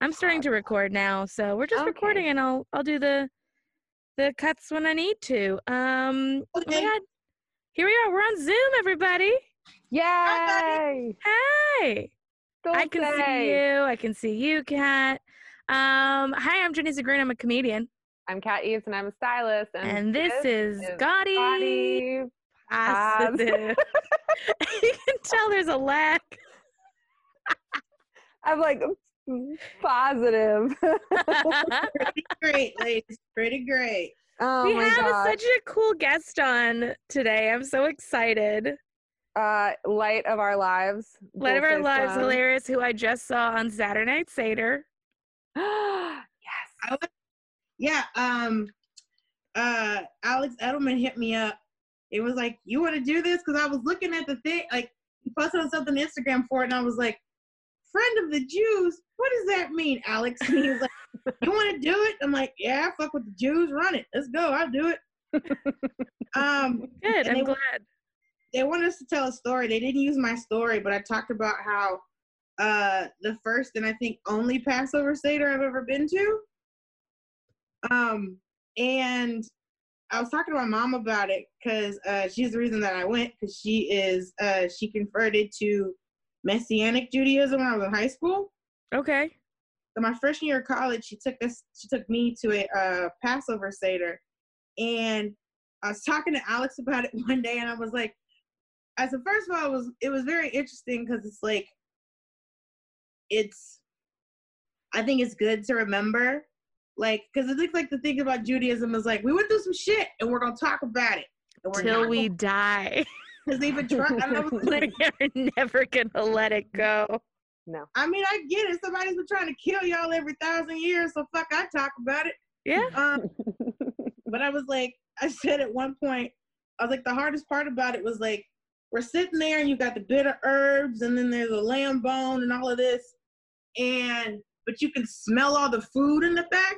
I'm starting to record now, so we're just Okay. recording, and I'll I'll do the the cuts when I need to. Um, oh Okay. God, here we are. We're on Zoom, everybody. Yay! Hey, I can see you. I can see you, Kat. Um, hi, I'm Jenny Zigrino. I'm a comedian, I'm Kat Eves and I'm a stylist. And, and this is is Gaudy Body Positive. you can tell there's a lack. I'm like positive. Pretty great, ladies. Pretty great. oh we my have god. such a cool guest on today. I'm so excited. uh, light of our lives. Light of Our Dulce Lives, Sun. hilarious, who I just saw on Saturday Night Seder. yes. I was, yeah. Um. Uh. Alex Edelman hit me up. It was like, you want to do this? Because I was looking at the thing. Like, he posted on something on Instagram for it, and I was like, friend of the Jews. What does that mean, Alex? And he was like, you want to do it? I'm like, yeah. Fuck with the Jews. Run it. Let's go. I'll do it. um. Good, I'm they- glad. they wanted us to tell a story. They didn't use my story, but I talked about how uh the first and I think only Passover Seder I've ever been to. Um and I was talking to my mom about it because uh, she's the reason that I went because she is uh, she converted to Messianic Judaism when I was in high school. Okay. So my freshman year of college, she took this. She took me to a uh, Passover seder, and I was talking to Alex about it one day, and I was like, I said, first of all, it was it was very interesting because it's like, it's, I think it's good to remember, like, because it looks like the thing about Judaism is like we went through some shit, and we're gonna talk about it, until we're Till not we die. because they've been trying. I was like, We're never gonna let it go. No. I mean, I get it. Somebody's been trying to kill y'all every thousand years, so fuck, I talk about it. Yeah. Um, but I was like, I said at one point, I was like, the hardest part about it was like, we're sitting there and you got the bitter herbs, and then there's a lamb bone and all of this, and but you can smell all the food in the back.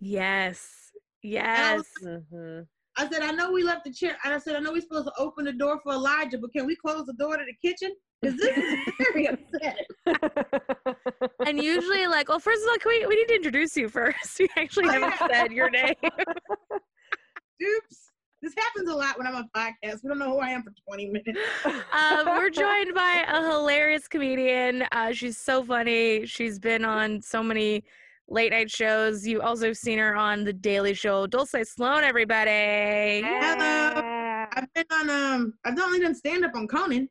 Yes. And I, Yes. was, Mhm. I said, I know we left the chair, and I said, I know we're supposed to open the door for Elijah, but can we close the door to the kitchen? Because this is very upsetting. And usually, like, well, first of all, can we, we need to introduce you first. We actually haven't said your name. Oops. This happens a lot when I'm on podcasts. We don't know who I am for 20 minutes. um, we're joined by a hilarious comedian. Uh, she's so funny. She's been on so many late night shows. You also seen her on The Daily Show. Dulce Sloan, everybody. Yeah. I've been on um I've only done stand up on Conan.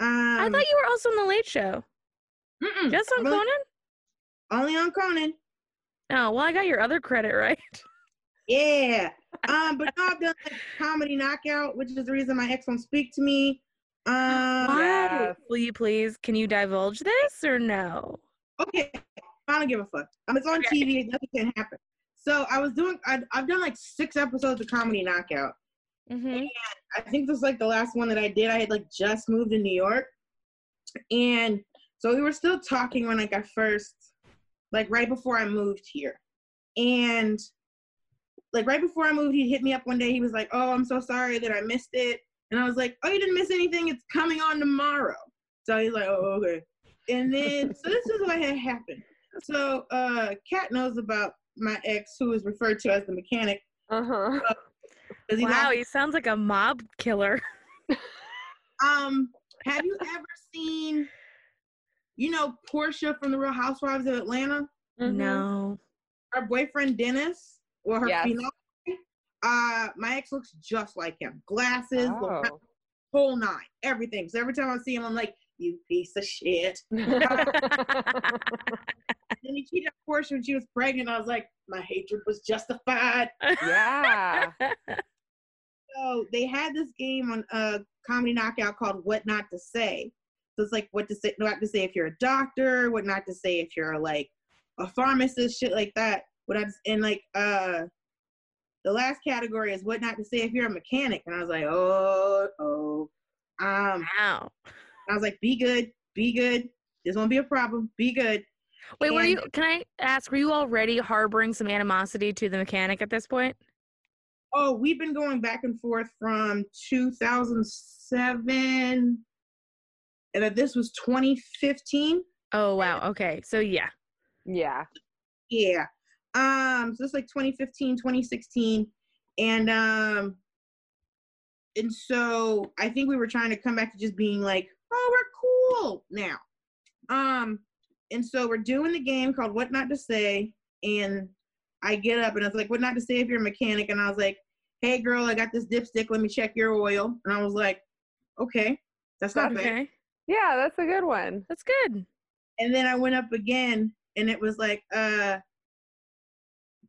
Um I thought you were also on The Late Show. mm-mm, Just on I've Conan? Only on Conan. Oh, well, I got your other credit right. Yeah. Um, but no, I've done like comedy knockout, which is the reason my ex won't speak to me. Um Why? yes. Will you please? Can you divulge this or no? okay. I don't give a fuck. Um, it's on. TV, nothing can happen. So I was doing I I've done like six episodes of comedy knockout. Mm-hmm. I think this was like the last one that I did. I had like just moved to New York. And so we were still talking when like I first like right before I moved here. And like right before I moved, he hit me up one day. He was like, Oh, I'm so sorry that I missed it. And I was like, Oh, you didn't miss anything. It's coming on tomorrow. So he's like, Oh, okay. And then so this is what had happened. So uh Kat knows about my ex who is referred to as the mechanic. Uh-huh. 'cause he Wow, lost he sounds like a mob killer. Um, have you ever seen, you know, Portia from the Real Housewives of Atlanta? Mhm. No. Her boyfriend Dennis, or her Yes. fiance. Uh, my ex looks just like him. Glasses, Oh. whole nine, everything. So every time I see him, I'm like, you piece of shit. Then he cheated on Portia when she was pregnant. I was like, my hatred was justified. yeah. So they had this game on uh comedy knockout called What Not to Say. So it's like what to say not to say if you're a doctor, what not to say if you're like a pharmacist, shit like that. What I and like uh the last category is what not to say if you're a mechanic. And I was like, oh, oh. Um wow. I was like, be good, be good. This won't be a problem. Be good. Wait, were you? Can I ask? Were you already harboring some animosity to the mechanic at this point? Oh, we've been going back and forth from 2007, and that this was 2015. Oh wow. Okay. So yeah. Yeah. Yeah. Um, so it's like 2015, 2016. And um and so I think we were trying to come back to just being like, oh, we're cool now. Um, and so we're doing the game called What Not to Say, and I get up and it's like, What not to say if you're a mechanic? And I was like, Hey girl, I got this dipstick, let me check your oil. And I was like, Okay, that's not bad. Yeah, that's a good one. that's good. And then I went up again and it was like, uh,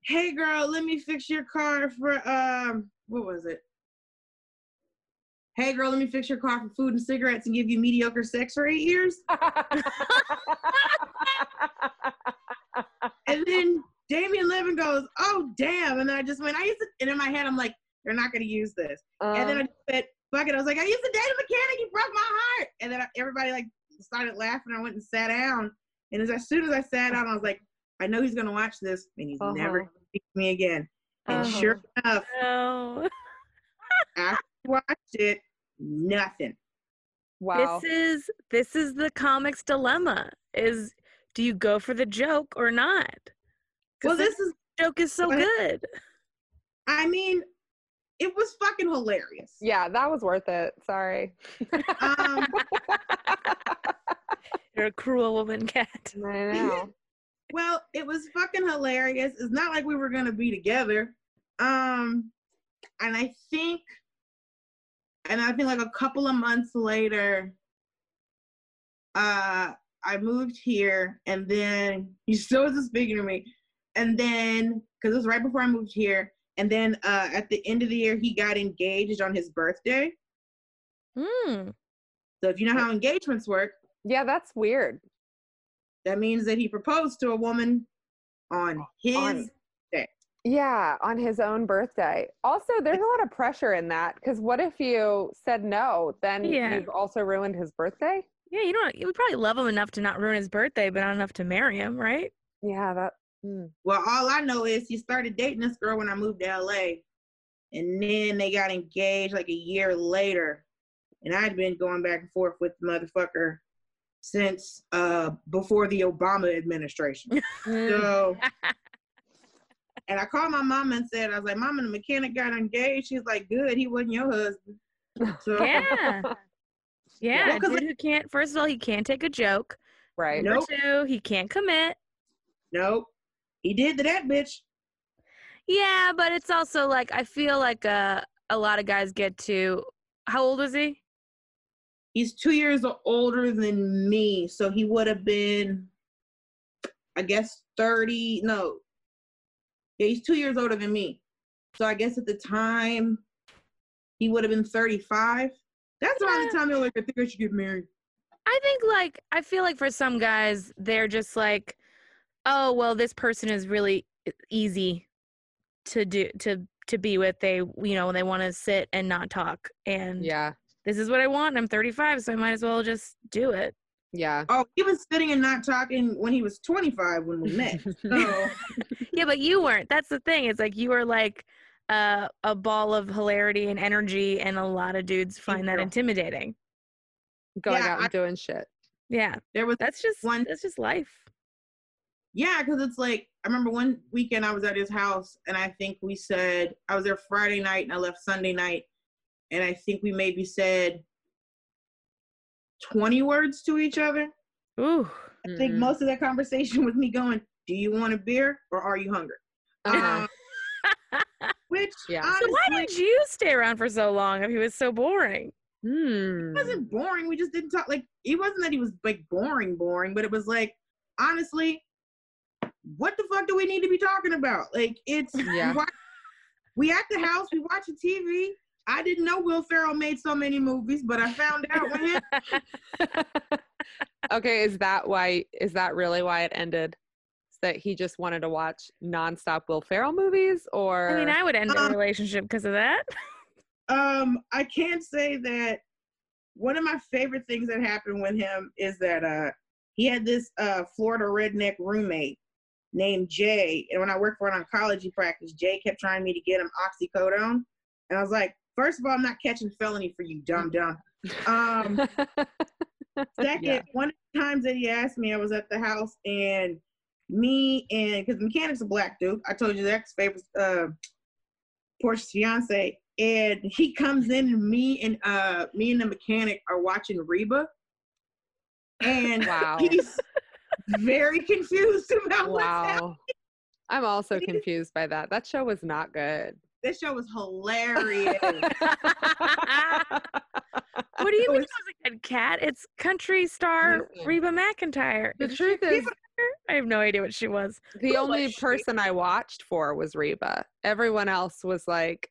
hey girl, let me fix your car for um what was it? Hey girl, let me fix your car for food and cigarettes and give you mediocre sex for eight years. And then Damien Lemon goes, Oh damn. And then I just went, I used to and in my head I'm like, they're not gonna use this. and then I Um, just said, fuck it. I was like, I used to date a mechanic, he broke my heart. And then I, everybody like started laughing. I went and sat down. And as, as soon as I sat down, I was like, I know he's gonna watch this and he's never Uh-huh. gonna speak to me again. And Uh-huh. sure enough, No. after I watched it, nothing. wow. This is this is the comics dilemma. Is do you go for the joke or not? Well, this this is joke is so Go good. I mean, it was fucking hilarious. yeah, that was worth it. Sorry. Um, You're a cruel woman, Kat. I know. well, it was fucking hilarious. It's not like we were gonna be together. Um, and I think, and I think like a couple of months later, uh, I moved here, and then he still wasn't speaking to me. And then, because it was right before I moved here, and then uh, at the end of the year, he got engaged on his birthday. Hmm. So if you know how engagements work, Yeah, that's weird. that means that he proposed to a woman on his On- Yeah, on his own birthday. Also, there's a lot of pressure in that because what if you said no? Then Yeah. you've also ruined his birthday. Yeah, you don't. You would probably love him enough to not ruin his birthday, but not enough to marry him, right? Yeah, that. mm. Well, all I know is he started dating this girl when I moved to LA. And then they got engaged like a year later. And I'd been going back and forth with the motherfucker since uh before the Obama administration. So and I called my mom and said, I was like, Mama, the mechanic got engaged. She's like, Good, he wasn't your husband. So yeah. Yeah, Well, a 'cause dude who can't. First of all, he can't take a joke. right. Nope. Two, he can't commit. nope. He did to that bitch. Yeah, but it's also like I feel like uh, a lot of guys get to. How old was he? He's two years older than me, so he would have been, I guess, thirty. No, yeah, he's two years older than me, so I guess at the time he would have been thirty-five. That's around the Yeah. time they're like, I think I should get married. I think like I feel like for some guys they're just like, oh well, this person is really easy to do to to be with. They you know they want to sit and not talk, and Yeah. this is what I want. I'm 35, so I might as well just do it. Yeah. Oh, he was sitting and not talking when he was twenty-five when we met. So yeah, but you weren't. That's the thing. It's like you were like uh, a ball of hilarity and energy, and a lot of dudes find that intimidating. Going Yeah, out and doing shit. Yeah, there was that's just One- that's just life. Yeah, because it's like I remember one weekend I was at his house and I think we said I was there Friday night and I left Sunday night and I think we maybe said twenty words to each other. Ooh. I think Mhm. most of that conversation was me going, "Do you want a beer or are you hungry?" Uh-huh. Um, which Yeah. So why did you stay around for so long if he was so boring? Hmm. it wasn't boring. We just didn't talk. Like it wasn't that he was like boring, boring, but it was like honestly, what the fuck do we need to be talking about? Like it's Yeah. we, we at the house, we watching TV. I didn't know Will Ferrell made so many movies, but I found out when okay, is that why? Is that really why it ended? Is that he just wanted to watch nonstop Will Ferrell movies, or I mean, I would end a Um, relationship because of that. Um, I can't say that one of my favorite things that happened with him is that uh he had this uh Florida redneck roommate named Jay, and when I worked for an oncology practice, Jay kept trying me to get him oxycodone, and I was like, first of all, I'm not catching felony for you, dumb dumb. Um, Second, Yeah. one of the times that he asked me, I was at the house and me and because the mechanic's a black dude. I told you that's favorite uh Portia's fiance. And he comes in and me and uh me and the mechanic are watching Reba. And Wow. he's very confused about what's happening. Wow. I'm also confused by that. That show was not good. This show was hilarious. What do you mean it was a good cat? It's country star Listen. Reba McEntire. The Isn't truth is. I have no idea what she was. the Who only was person I watched for was Reba. Everyone else was like,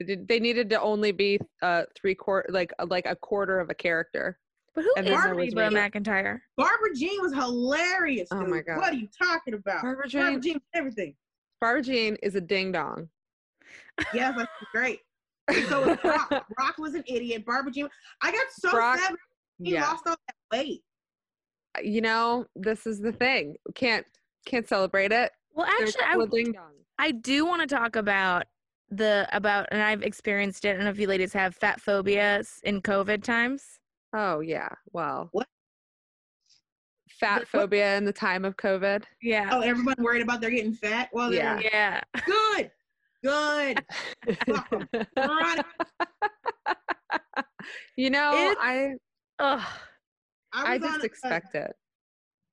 they needed to only be uh three quarter, like uh, like a quarter of a character. But who And is then there was Reba Reba. McEntire? Barbara Jean was hilarious. Oh my God. What are you talking about? Barbara Barbara Jean, Jean, everything. Barbara Jean is a ding dong. Yes, that's great. And so was Brock. Brock was an idiot. Barbara Jean. I got so Brock- sad he yeah, lost all that weight. Uh, you know this is the thing. Can't can't celebrate it. Well, actually, I, little ding dong. I do want to talk about the about, and I've experienced it. I don't know if you ladies have fat phobia s- in COVID times. Oh yeah, well, What? fat phobia in the time of COVID. Yeah. Oh, everyone worried about they're getting fat. Well, Yeah. they're Yeah. good, good. Fuck 'em. Run. you know, It's- I Ugh. I on just a- expect it.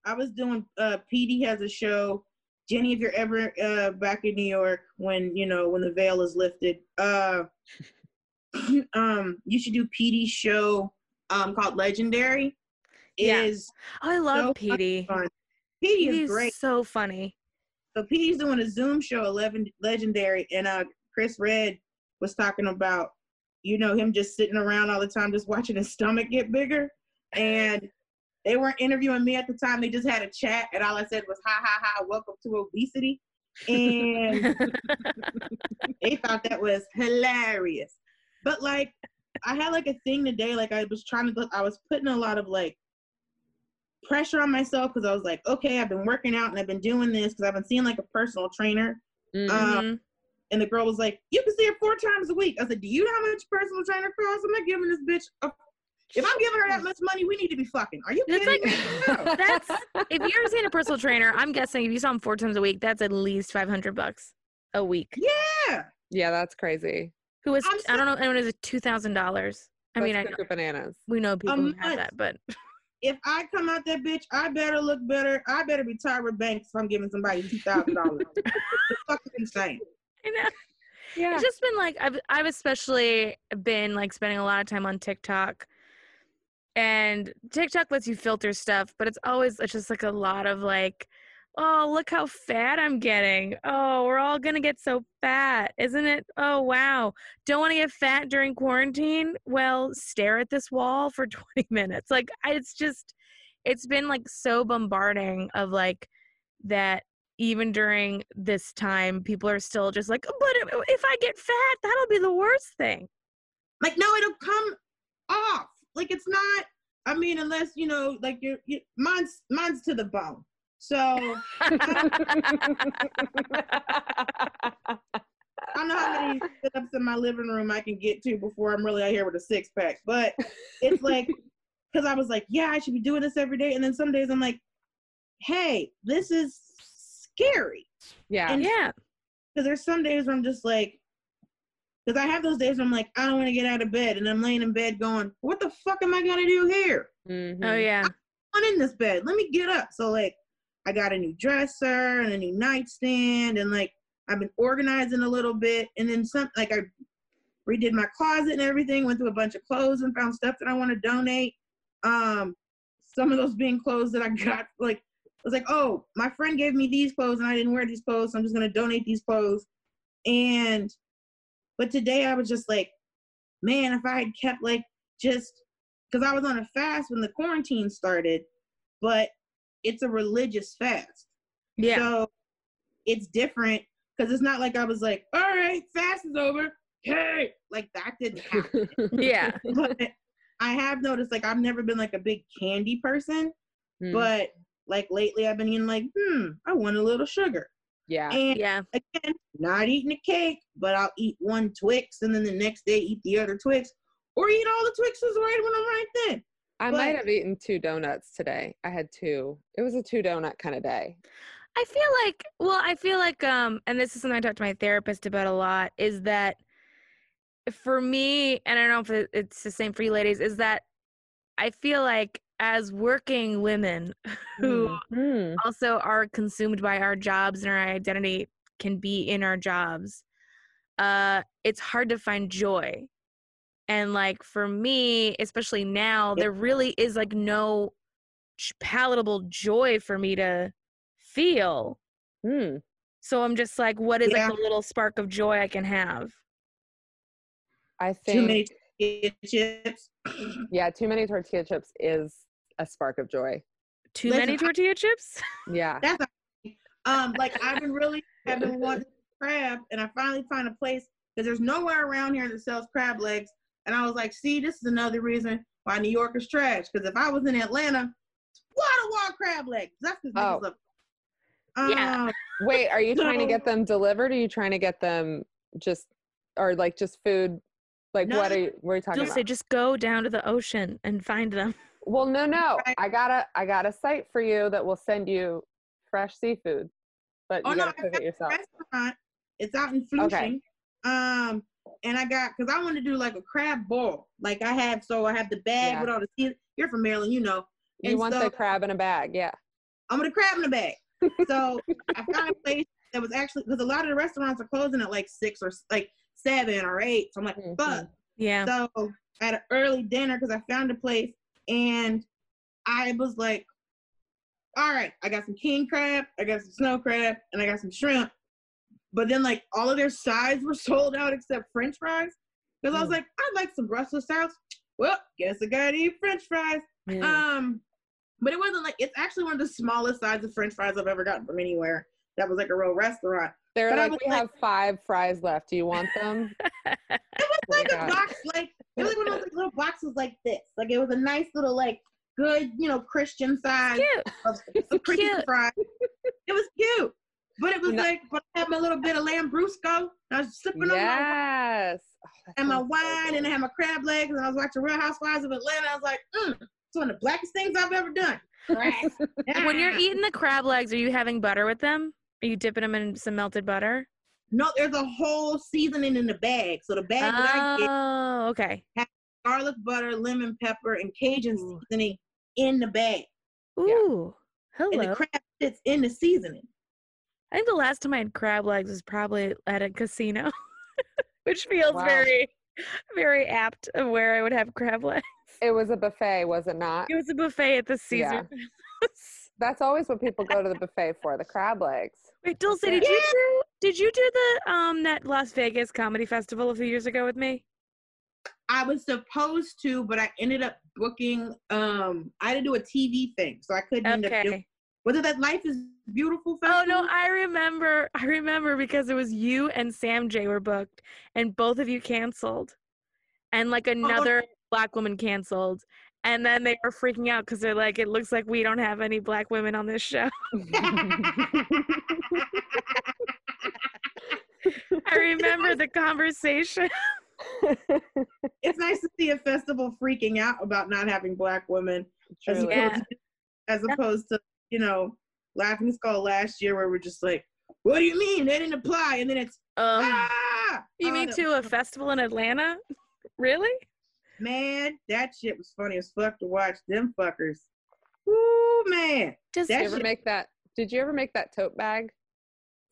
I was doing. Uh, PD has a show. Jenny, if you're ever uh, back in New York when you know when the veil is lifted, uh, um, you should do PD's show um, called Legendary. Yeah. Is I love So PD. PD is great. so funny. So PD's doing a Zoom show, Eleven Legendary, and uh, Chris Redd was talking about, you know, him just sitting around all the time, just watching his stomach get bigger. And they weren't interviewing me at the time; they just had a chat, and all I said was, "Ha ha ha! Welcome to obesity." And they thought that was hilarious. But like, I had like a thing today. Like, I was trying to, I was putting a lot of like pressure on myself because I was like, okay, I've been working out and I've been doing this because I've been seeing like a personal trainer. Um, Mhm. And the girl was like, you can see her four times a week. I said, do you know how much personal trainer costs? I'm not giving this bitch. A- if I'm giving her that much money, we need to be fucking. Are you It's kidding like- me? No. That's if you're ever seeing a personal trainer, I'm guessing if you saw him four times a week, that's at least five hundred bucks a week. Yeah. yeah, that's crazy. Who is I'm I don't know anyone is two thousand dollars. I mean, I know, bananas. we know people who have that, but If I come out that bitch, I better look better. I better be Tyra Banks if I'm giving somebody two thousand dollars. fucking insane. I know. Yeah. It's just been like I've I've especially been like spending a lot of time on TikTok. And TikTok lets you filter stuff, but it's always it's just like a lot of like, oh, look how fat I'm getting. Oh, we're all gonna get so fat, isn't it? Oh wow. Don't want to get fat during quarantine? Well, stare at this wall for 20 minutes. Like it's just it's been like so bombarding of like that even during this time, people are still just like, but if, I get fat, that'll be the worst thing. Like, no, it'll come off. Like, it's not. I mean, unless you know, like you're, you, mine's mine's to the bone. So I don't know how many sit-ups in my living room I can get to before I'm really out here with a six pack. But it's like, because I was like, yeah, I should be doing this every day, and then some days I'm like, hey, this is scary. yeah. And- yeah. Because there's some days where I'm just like, because I have those days where I'm like, I don't want to get out of bed, and I'm laying in bed going, what the fuck am I gonna do here? Mhm. Oh yeah. I'm in this bed. Let me get up. So like, I got a new dresser and a new nightstand, and like I've been organizing a little bit, and then some like I redid my closet and everything. Went through a bunch of clothes and found stuff that I want to donate. Um, some of those being clothes that I got like I was like, oh, my friend gave me these clothes and I didn't wear these clothes, so I'm just gonna donate these clothes. And but today I was just like, man, if I had kept like just because I was on a fast when the quarantine started, but it's a religious fast. Yeah. So it's different because it's not like I was like, all right, fast is over. Hey, like that didn't happen. yeah. but I have noticed like I've never been like a big candy person, Mm. but like lately I've been eating like, hmm, I want a little sugar. yeah. And Yeah. again, not eating a cake, but I'll eat one Twix and then the next day eat the other Twix, or eat all the Twixes right when I'm right then. I But- might have eaten two donuts today. I had two. It was a two donut kind of day. I feel like, well, I feel like, um, and this is something I talk to my therapist about a lot, is that for me, and I don't know if it's the same for you ladies, is that I feel like as working women who Mhm. also are consumed by our jobs and our identity can be in our jobs, uh, it's hard to find joy. And like for me, especially now, there really is like no palatable joy for me to feel. Mm. So I'm just like, what is Yeah. like a little spark of joy I can have? I think Too many tortilla chips. yeah, too many tortilla chips is a spark of joy. Too Listen, many I- tortilla chips? Yeah. That's um like I've been really have been wanting crab, and I finally found a place because there's nowhere around here that sells crab legs. And I was like, see, this is another reason why New York is trash. Because if I was in Atlanta, wall wall crab legs. That's because Oh. niggas love. Yeah. Um, Wait, are you trying to get them delivered? Or are you trying to get them just or like just food? Like No, what are you what are you talking Just about? say, just go down to the ocean and find them. Well, no, no. Right. I got a I got a site for you that will send you fresh seafood. But Oh, you no, gotta I cook it yourself. restaurant. It's out in Flushing. Okay. Um, and I got because I want to do like a crab ball. Like I have, so I have the bag Yeah. with all the season. You're from Maryland, you know. You and want so- the crab in a bag, yeah. I'm gonna crab in a bag. So I found a place that was actually because a lot of the restaurants are closing at like six or like seven or eight. So I'm like, Mhm. fuck. Yeah. So I had an early dinner because I found a place and I was like, all right, I got some king crab, I got some snow crab, and I got some shrimp. But then like all of their sides were sold out except French fries. Because I was Mm. like, I'd like some Brussels sprouts. Well, guess I gotta eat French fries. Mm. Um, but it wasn't like it's actually one of the smallest sides of French fries I've ever gotten from anywhere. That was like a real restaurant. They're but like, we like- have five fries left. Do you want them? It was Oh like a God. box, like it was like one of those like, little boxes like this. Like it was a nice little like good, you know, Christian size Cute. of, of Christian Cute. fries. It was cute, but it was No- like but I had my little bit of Lambrusco. I was sipping on my yes. Oh, that and my sounds so wine, and I had my crab legs, and I was watching Real Housewives of Atlanta. I was like, mm, it's one of the blackest things I've ever done. when you're eating the crab legs, are you having butter with them? Are you dipping them in some melted butter? No, there's a whole seasoning in the bag. So the bag that I get, Oh, okay. garlic butter, lemon pepper, and Cajun seasoning in the bag. Ooh, And hello. the crab sits in the seasoning. I think the last time I had crab legs was probably at a casino, which feels Wow. very, very apt of where I would have crab legs. It was a buffet, was it not? It was a buffet at the Caesar. Yeah. That's always what people go to the buffet for, the crab legs. Wait, Dulce, did it. you do did you do the um that Las Vegas comedy festival a few years ago with me? I was supposed to, but I ended up booking. Um, I had to do a TV thing, so I couldn't end up doing. Okay. Was it that Life is Beautiful Oh no, I remember. I remember because it was you and Sam Jay were booked, and both of you canceled, and like oh, another black woman canceled, and then they were freaking out because they're like, "It looks like we don't have any black women on this show." I remember the conversation. it's nice to see a festival freaking out about not having black women as opposed, Yeah. to, as opposed to you know laughing skull last year where we're just like what do you mean they didn't apply and then it's Um, ah you Oh, mean that to a festival in Atlanta? Really? man that shit was funny as fuck to watch them fuckers Ooh man Just That Did you ever shit- make that? Did you ever make that tote bag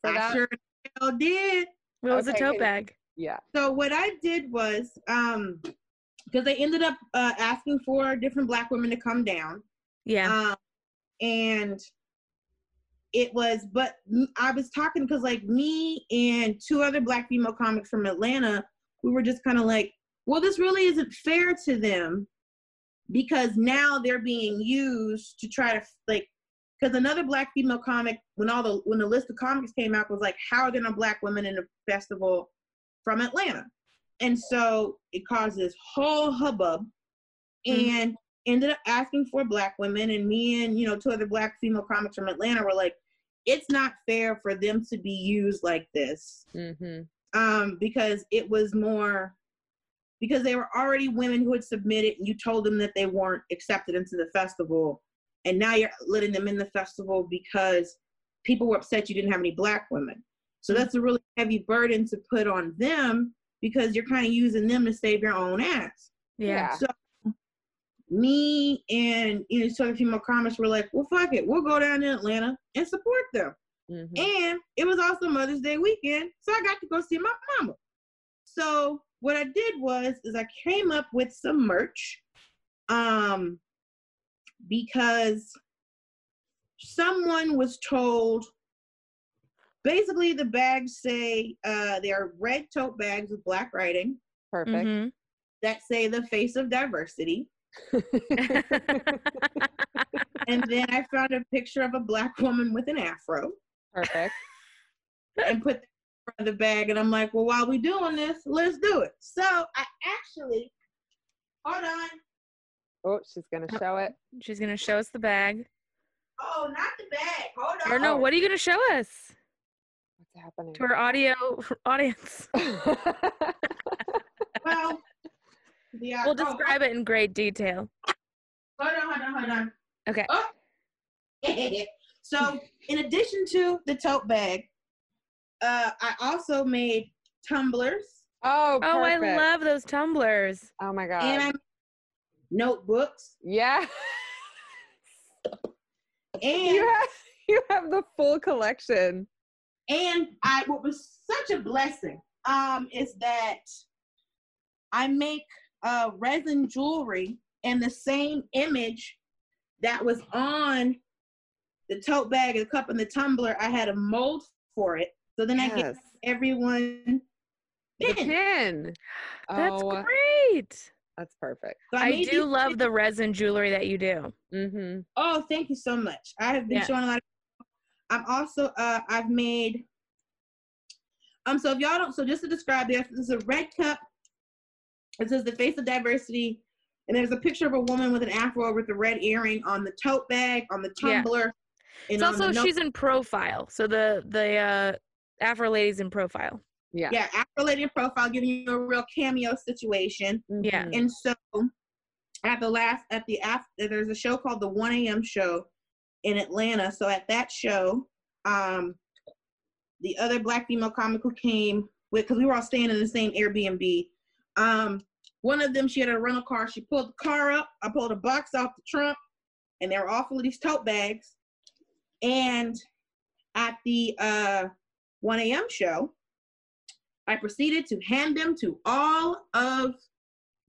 for I that? sure the hell did what was a tote bag? Yeah. so what I did was um because they ended up uh, asking for different black women to come down Yeah. Um, and it was, but i was talking because like me and two other black female comics from Atlanta, we were just kind of like, well, this really isn't fair to them because now they're being used to try to like, because another black female comic, when all the when the list of comics came out, was like, how are there no black women in a festival from Atlanta? And so it caused this whole hubbub, Mhm. and ended up asking for black women and me and you know two other black female comics from atlanta were like it's not fair for them to be used like this Mm-hmm. um because it was more because they were already women who had submitted and you told them that they weren't accepted into the festival and now you're letting them in the festival because people were upset you didn't have any black women so Mm. that's a really heavy burden to put on them because you're kind of using them to save your own ass Yeah. so me and you know some female comics were like well fuck it we'll go down to atlanta and support them Mhm. and it was also Mother's Day weekend, so I got to go see my mama. So what I did was is I came up with some merch, um, because someone was told. Basically, the bags say uh, they are red tote bags with black writing Perfect. Mhm. that say the face of diversity. And then I found a picture of a black woman with an afro. Perfect. And put the bag, and I'm like, well, while we're doing this, let's do it. So I actually, hold on. Oh, she's gonna show it. She's gonna show us the bag. Oh, not the bag. Hold on. Or no, what are you gonna show us What's happening? to our audio audience? Well, yeah. We'll oh, describe it in great detail. Hold on, hold on, hold on. Okay. Oh. so, in addition to the tote bag, uh, I also made tumblers oh, perfect. Oh, I love those tumblers. Oh my god. and I made notebooks yeah. and you have you have the full collection. And I what was such a blessing um is that I make uh resin jewelry and the same image that was on the tote bag, the cup, and the tumbler, I had a mold for it. So then I Yes. get everyone The pin. pin. That's oh, great. that's perfect. So I made do love pins. the resin jewelry that you do. Mm-hmm. Oh, thank you so much. I have been Yeah. showing a lot. Of, I'm also uh I've made um so if y'all don't so just to describe this, this is a red cup. It says the face of diversity, and there's a picture of a woman with an afro with a red earring on the tote bag, on the Yeah. tumbler. It's and on also the note- she's in profile. So the the uh Afro lady's in profile. Yeah. yeah, afro lady in profile, giving you a real cameo situation. Yeah. Mhm. And so at the last at the after there's a show called the 1 a.m. show in Atlanta. So at that show, um the other black female comic who came with because we were all staying in the same Airbnb. Um one of them she had a rental car. She pulled the car up. I pulled a box off the trunk and they were all full of these tote bags. And at the uh 1 a.m. show, I proceeded to hand them to all of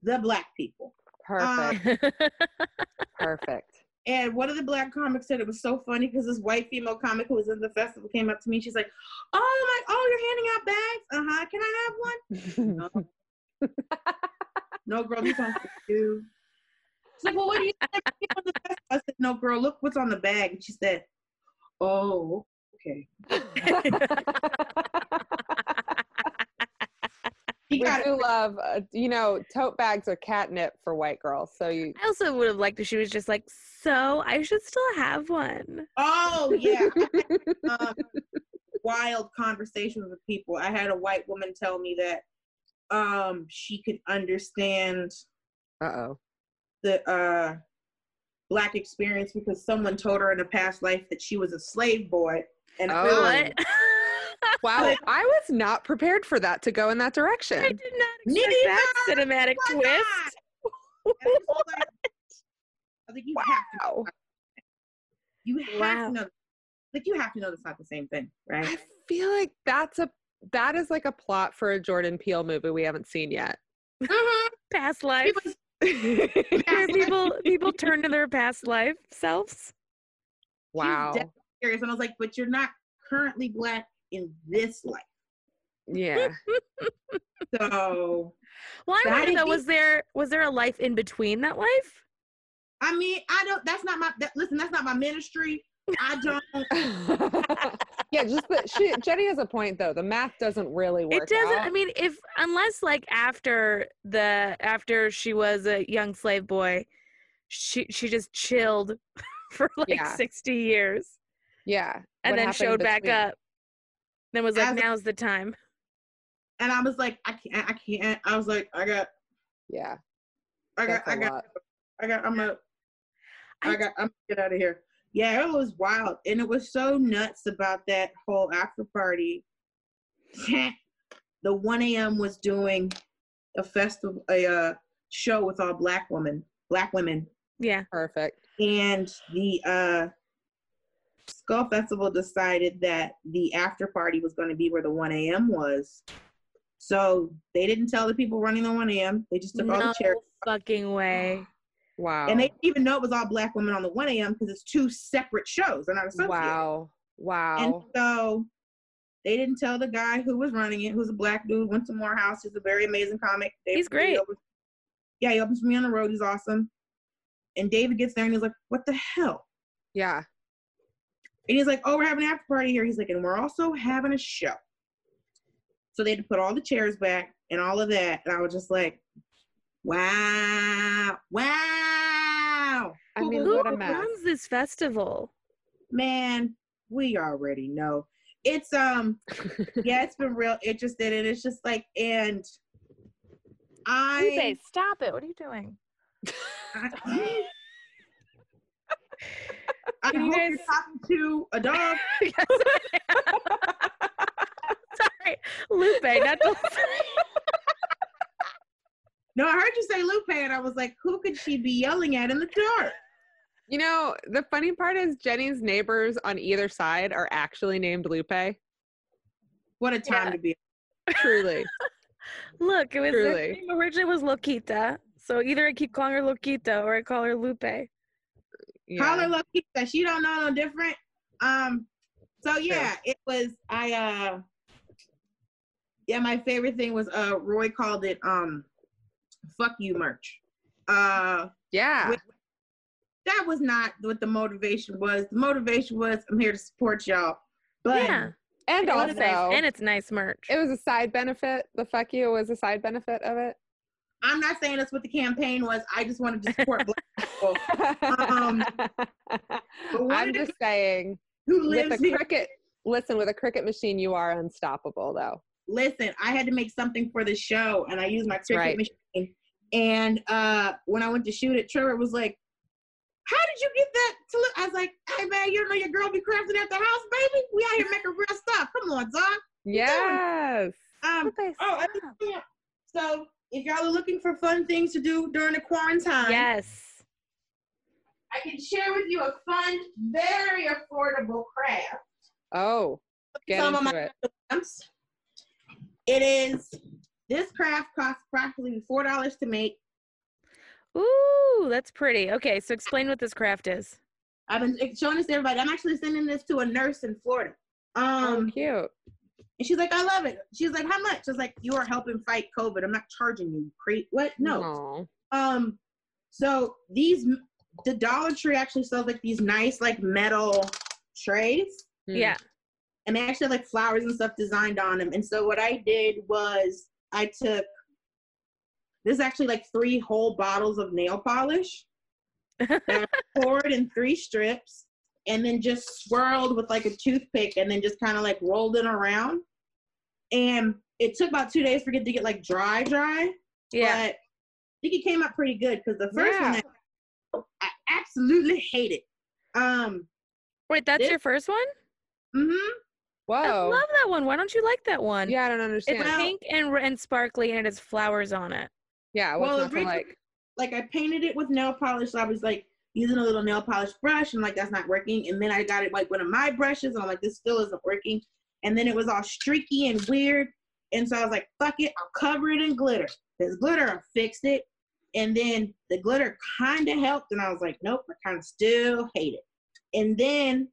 the black people. Perfect. Perfect. And one of the black comics said it was so funny because this white female comic who was in the festival came up to me. She's like, "Oh my, oh, you're handing out bags? Uh huh. Can I have one? No, no, girl, these aren't for you." She's like, "Well, what do you think on the festival?" I said, "No, girl, look what's on the bag." And she said, "Oh, okay." You we do love, uh, you know, tote bags are catnip for white girls. So you, I also would have liked if she was just like, so I should still have one. Oh yeah, um, wild conversations with people. I had a white woman tell me that um she could understand uh oh. the uh black experience because someone told her in a past life that she was a slave boy and Oh. What? Wow, I was not prepared for that to go in that direction. I did not Neither expect that cinematic was twist. I. I was like, I was like, you have to, Wow. you have Wow. to know, like you have to know that's not the same thing, right? I feel like that's a that is like a plot for a Jordan Peele movie we haven't seen yet. Mhm. Past life. People- people people turn to their past life selves. wow. dead serious. And I was like, but you're not currently black in this life. Yeah. So Well, I wonder though, was there was there a life in between that life? I mean, I don't that's not my that, listen, that's not my ministry. I don't yeah, just that she Jenny has a point though. The math doesn't really work. It doesn't. out. I mean, if unless like after the after she was a young slave boy, she she just chilled for like Yeah. sixty years yeah. and what then showed back up. Then was like, As a- now's the time. and I was like, I can't I can't. I was like, I got Yeah. I got, That's a I got. I got, I'm a, I I got, I'm get out of here. Yeah, it was wild, and it was so nuts about that whole after party. the 1 a.m. was doing a festival, a uh, show with all black women, black women, Yeah. Perfect. and the uh, Skull Festival decided that the after party was going to be where the 1 a.m. was. So they didn't tell the people running the 1 a.m. They just took all the chairs. fucking way. Wow. And they didn't even know it was all black women on the 1 a.m. because it's two separate shows. They're not associated. wow. Wow. And so they didn't tell the guy who was running it, who's a black dude, went to Morehouse. He's a very amazing comic. He's great. opens- yeah, he opens for me on the road. He's awesome. And David gets there and he's like, What the hell? yeah. And he's like, Oh, we're having an after party here. He's like, And we're also having a show. So they had to put all the chairs back and all of that. And I was just like, Wow. Wow. I mean, Who what a mess. runs this festival? Man, we already know. It's um yeah, it's been real interesting. And it's just like, and I, Lupe, stop it. What are you doing? I, I Can you hope you're talking to a dog. Yes, I am. Sorry. Lupe, not the No, I heard you say Lupe, and I was like, who could she be yelling at in the dark? You know, the funny part is Jenny's neighbors on either side are actually named Lupe. What a time Yeah. to be. Truly. Look, it was Truly. name originally was Loquita. So either I keep calling her Loquita or I call her Lupe. Yeah. Call her lucky that she don't know no different. Um, so yeah, it was I uh yeah, my favorite thing was uh Roy called it um fuck you merch. Uh yeah. With- that was not what the motivation was. The motivation was I'm here to support y'all. But yeah. And also, nice. And it's nice merch. it was a side benefit. The fuck you was a side benefit of it. I'm not saying that's what the campaign was. I just wanted to support black people Um, I'm just saying, who with lives a here. Cricut, listen, with a Cricut machine, you are unstoppable, though. Listen, I had to make something for the show, and I used my Cricut Right. machine. And uh, when I went to shoot it, Trevor was like, "How did you get that to look?" I was like, "Hey man, you don't know your girl be crafting at the house, baby. We out here making real stuff. Come on, dog." Yes. Um, oh, yeah. so if y'all are looking for fun things to do during the quarantine, Yes. I can share with you a fun, very affordable craft. Oh, get Some of into my it. items. It is this craft costs approximately four dollars to make. Ooh, that's pretty. Okay, so explain what this craft is. I've been showing this to everybody. I'm actually sending this to a nurse in Florida. Oh, Um, cute. and she's like, I love it. She's like, how much? I was like, you are helping fight COVID. I'm not charging you. Cre- what? No. Aw. Um, so these, the Dollar Tree actually sells like these nice like metal trays. Yeah. And they actually have like flowers and stuff designed on them. And so what I did was I took this is actually like three whole bottles of nail polish, poured in three strips, and then just swirled with like a toothpick, and then just kind of like rolled it around. And it took about two days for it to get like dry, dry. Yeah. But I think it came out pretty good because the first one Yeah. I, I absolutely hate it. Um. Wait, that's this- your first one? Mm-hmm. I love that one. Why don't you like that one? Yeah, I don't It's understand. Well- pink and and sparkly and it has flowers on it. yeah, what's well, not originally- like? like I painted it with nail polish. So I was like using a little nail polish brush and like that's not working. And then I got it like one of my brushes and I'm like, this still isn't working. And then it was all streaky and weird. And so I was like, fuck it, I'll cover it in glitter. There's glitter, I fixed it. And then the glitter kind of helped. And I was like, nope, I kind of still hate it. And then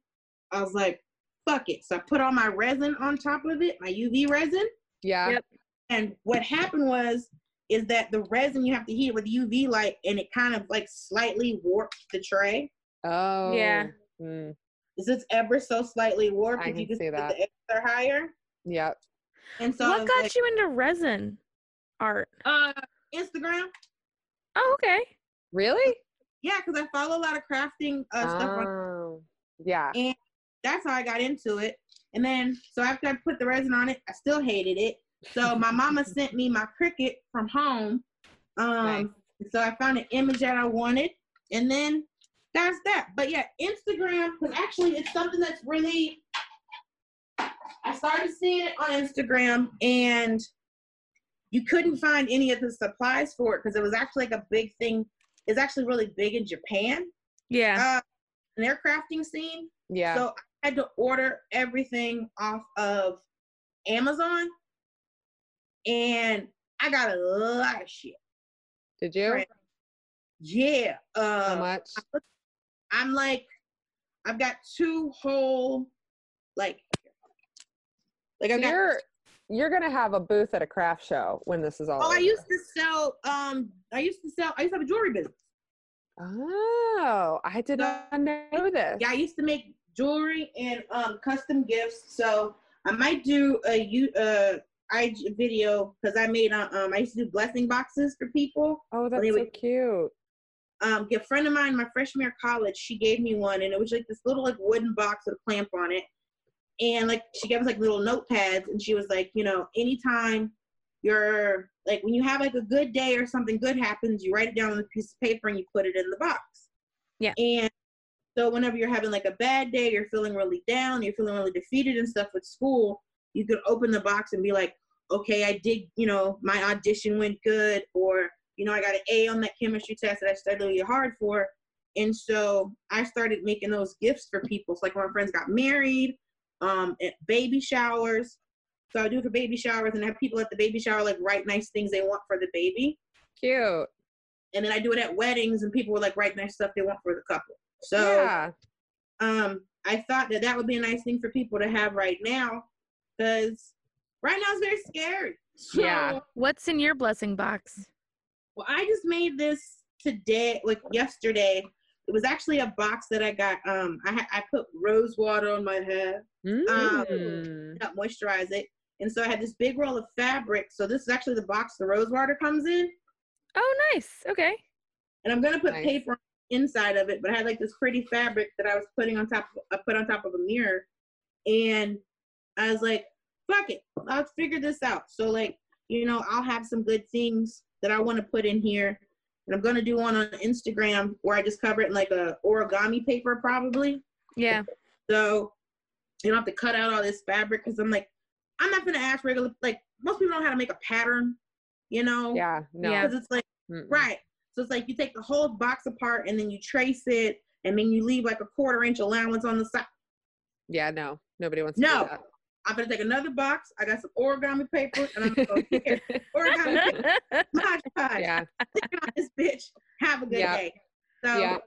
I was like, fuck it. So I put all my resin on top of it, my UV resin. Yeah. Yep. And what happened was is that the resin you have to heat with UV light and it kind of like slightly warped the tray. Oh. Yeah. Mm. Is this ever so slightly warped I if you can can see see that. the edges are higher? Yep. And so what got like, you into resin art? uh Instagram? Oh, okay. Really? Yeah, because I follow a lot of crafting uh, stuff on Oh. Yeah. That's how I got into it. And then, so after I put the resin on it, I still hated it. So my mama sent me my Cricut from home, Um, so I found an image that I wanted, and then that's that. But yeah, Instagram, because actually it's something that's really I started seeing it on Instagram and you couldn't find any of the supplies for it because it was actually like a big thing. It's actually really big in Japan, Yeah. uh, an air crafting scene. Yeah. So I had to order everything off of Amazon, and I got a lot of shit. Did you? Right. Yeah. How Uh, much? I'm like, I've got two whole, like, like I've got. you're you're gonna have a booth at a craft show when this is all. Oh, I used to sell. Um, I used to sell. I used to have a jewelry business. Oh, I did not know this. Yeah, I used to make jewelry and um custom gifts. So I might do a you uh IG video because I made uh, um I used to do blessing boxes for people. Oh, that's they so cute. um, a friend of mine, my freshman year of college, she gave me one, and it was like this little like wooden box with a clamp on it, and like she gave us like little notepads, and she was like, you know, anytime you're like when you have like a good day or something good happens, you write it down on a piece of paper and you put it in the box. Yeah. And so whenever you're having like a bad day, you're feeling really down, you're feeling really defeated and stuff with school, you could open the box and be like, okay, I did, you know, my audition went good, or you know, I got an A on that chemistry test that I studied really hard for. And so I started making those gifts for people. So like when my friends got married, um, at baby showers. So I do it for baby showers and have people at the baby shower like write nice things they want for the baby. Cute. And then I do it at weddings and people will like write nice stuff they want for the couple. So yeah. um, I thought that that would be a nice thing for people to have right now because right now it's very scary. So, Yeah. What's in your blessing box? Well, I just made this today, like yesterday. It was actually a box that I got. Um, I I put rose water on my hair, Mm. not moisturize it, and so I had this big roll of fabric. So this is actually the box the rose water comes in, Oh, nice. Okay. and I'm gonna put Nice. paper inside of it. But I had like this pretty fabric that I was putting on top. Of, I put on top of a mirror, and I was like, "Fuck it, let's figure this out." So like, you know, I'll have some good things that I want to put in here. And I'm gonna do one on Instagram where I just cover it in like a origami paper probably. Yeah. So you don't have to cut out all this fabric because I'm like, I'm not gonna ask regular like most people don't know how to make a pattern, you know? Yeah. No. Because it's like Mm-mm. right. So it's like you take the whole box apart and then you trace it and then you leave like a quarter inch allowance on the side. Yeah. No. Nobody wants to No. do I'm gonna take another box. I got some origami paper and I'm gonna go here. Origami paper, Hodge that. Podge. yeah. Stick on this bitch. Have a good Yeah. day. So Yeah.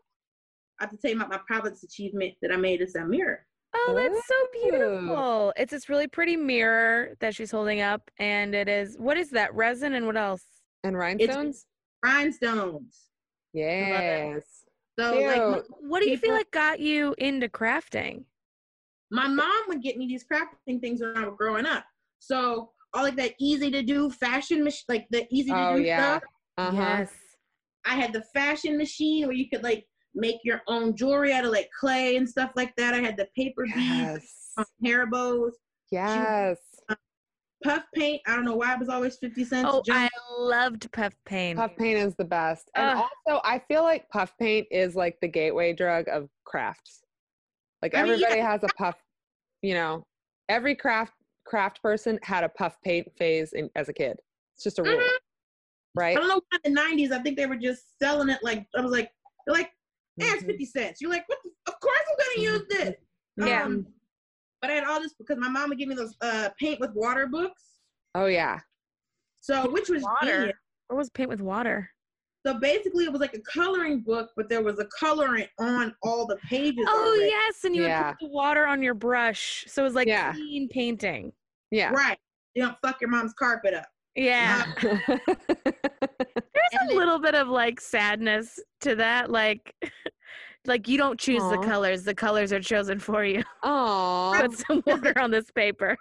I have to tell you about my proudest achievement that I made is a mirror. Oh, that's so beautiful. It's this really pretty mirror that she's holding up, and it is what is that? Resin and what else? And rhinestones. Rhinestones. Yes. So like my, What do you feel like got you into crafting? my mom would get me these crafting things when I was growing up. So all like that easy to do fashion mach- like the easy to Oh, do yeah. stuff. Uh huh. Yes. I had the fashion machine where you could like make your own jewelry out of like clay and stuff like that. I had the paper beads, Yes. um, hair bows, Yes. Puff paint. I don't know why it was always 50 cents. Oh, Just- I loved puff paint. Puff paint is the best. And Ugh. also, I feel like puff paint is like the gateway drug of crafts. Like I mean, yeah. everybody has a puff, you know, every craft craft person had a puff paint phase in, as a kid. It's just a rule, Mhm. right? I don't know why in the 90s, I think they were just selling it like, I was like, they're like, eh, it's Mhm. 50 cents. You're like, what the, of course I'm going to use this. Yeah. Um, but I had all this because my mom would give me those uh, paint with water books. Oh yeah. So, which was Water. genius. Or was paint with water? So basically, it was like a coloring book, but there was a colorant on all the pages. Oh already. yes, and you Yeah. would put the water on your brush, so it was like Yeah. clean painting. Yeah. Right. You don't fuck your mom's carpet up. Yeah, there's And a then- little bit of like sadness to that, like. Like you don't choose the colors; the colors are chosen for you. Aw. Put some water on this paper.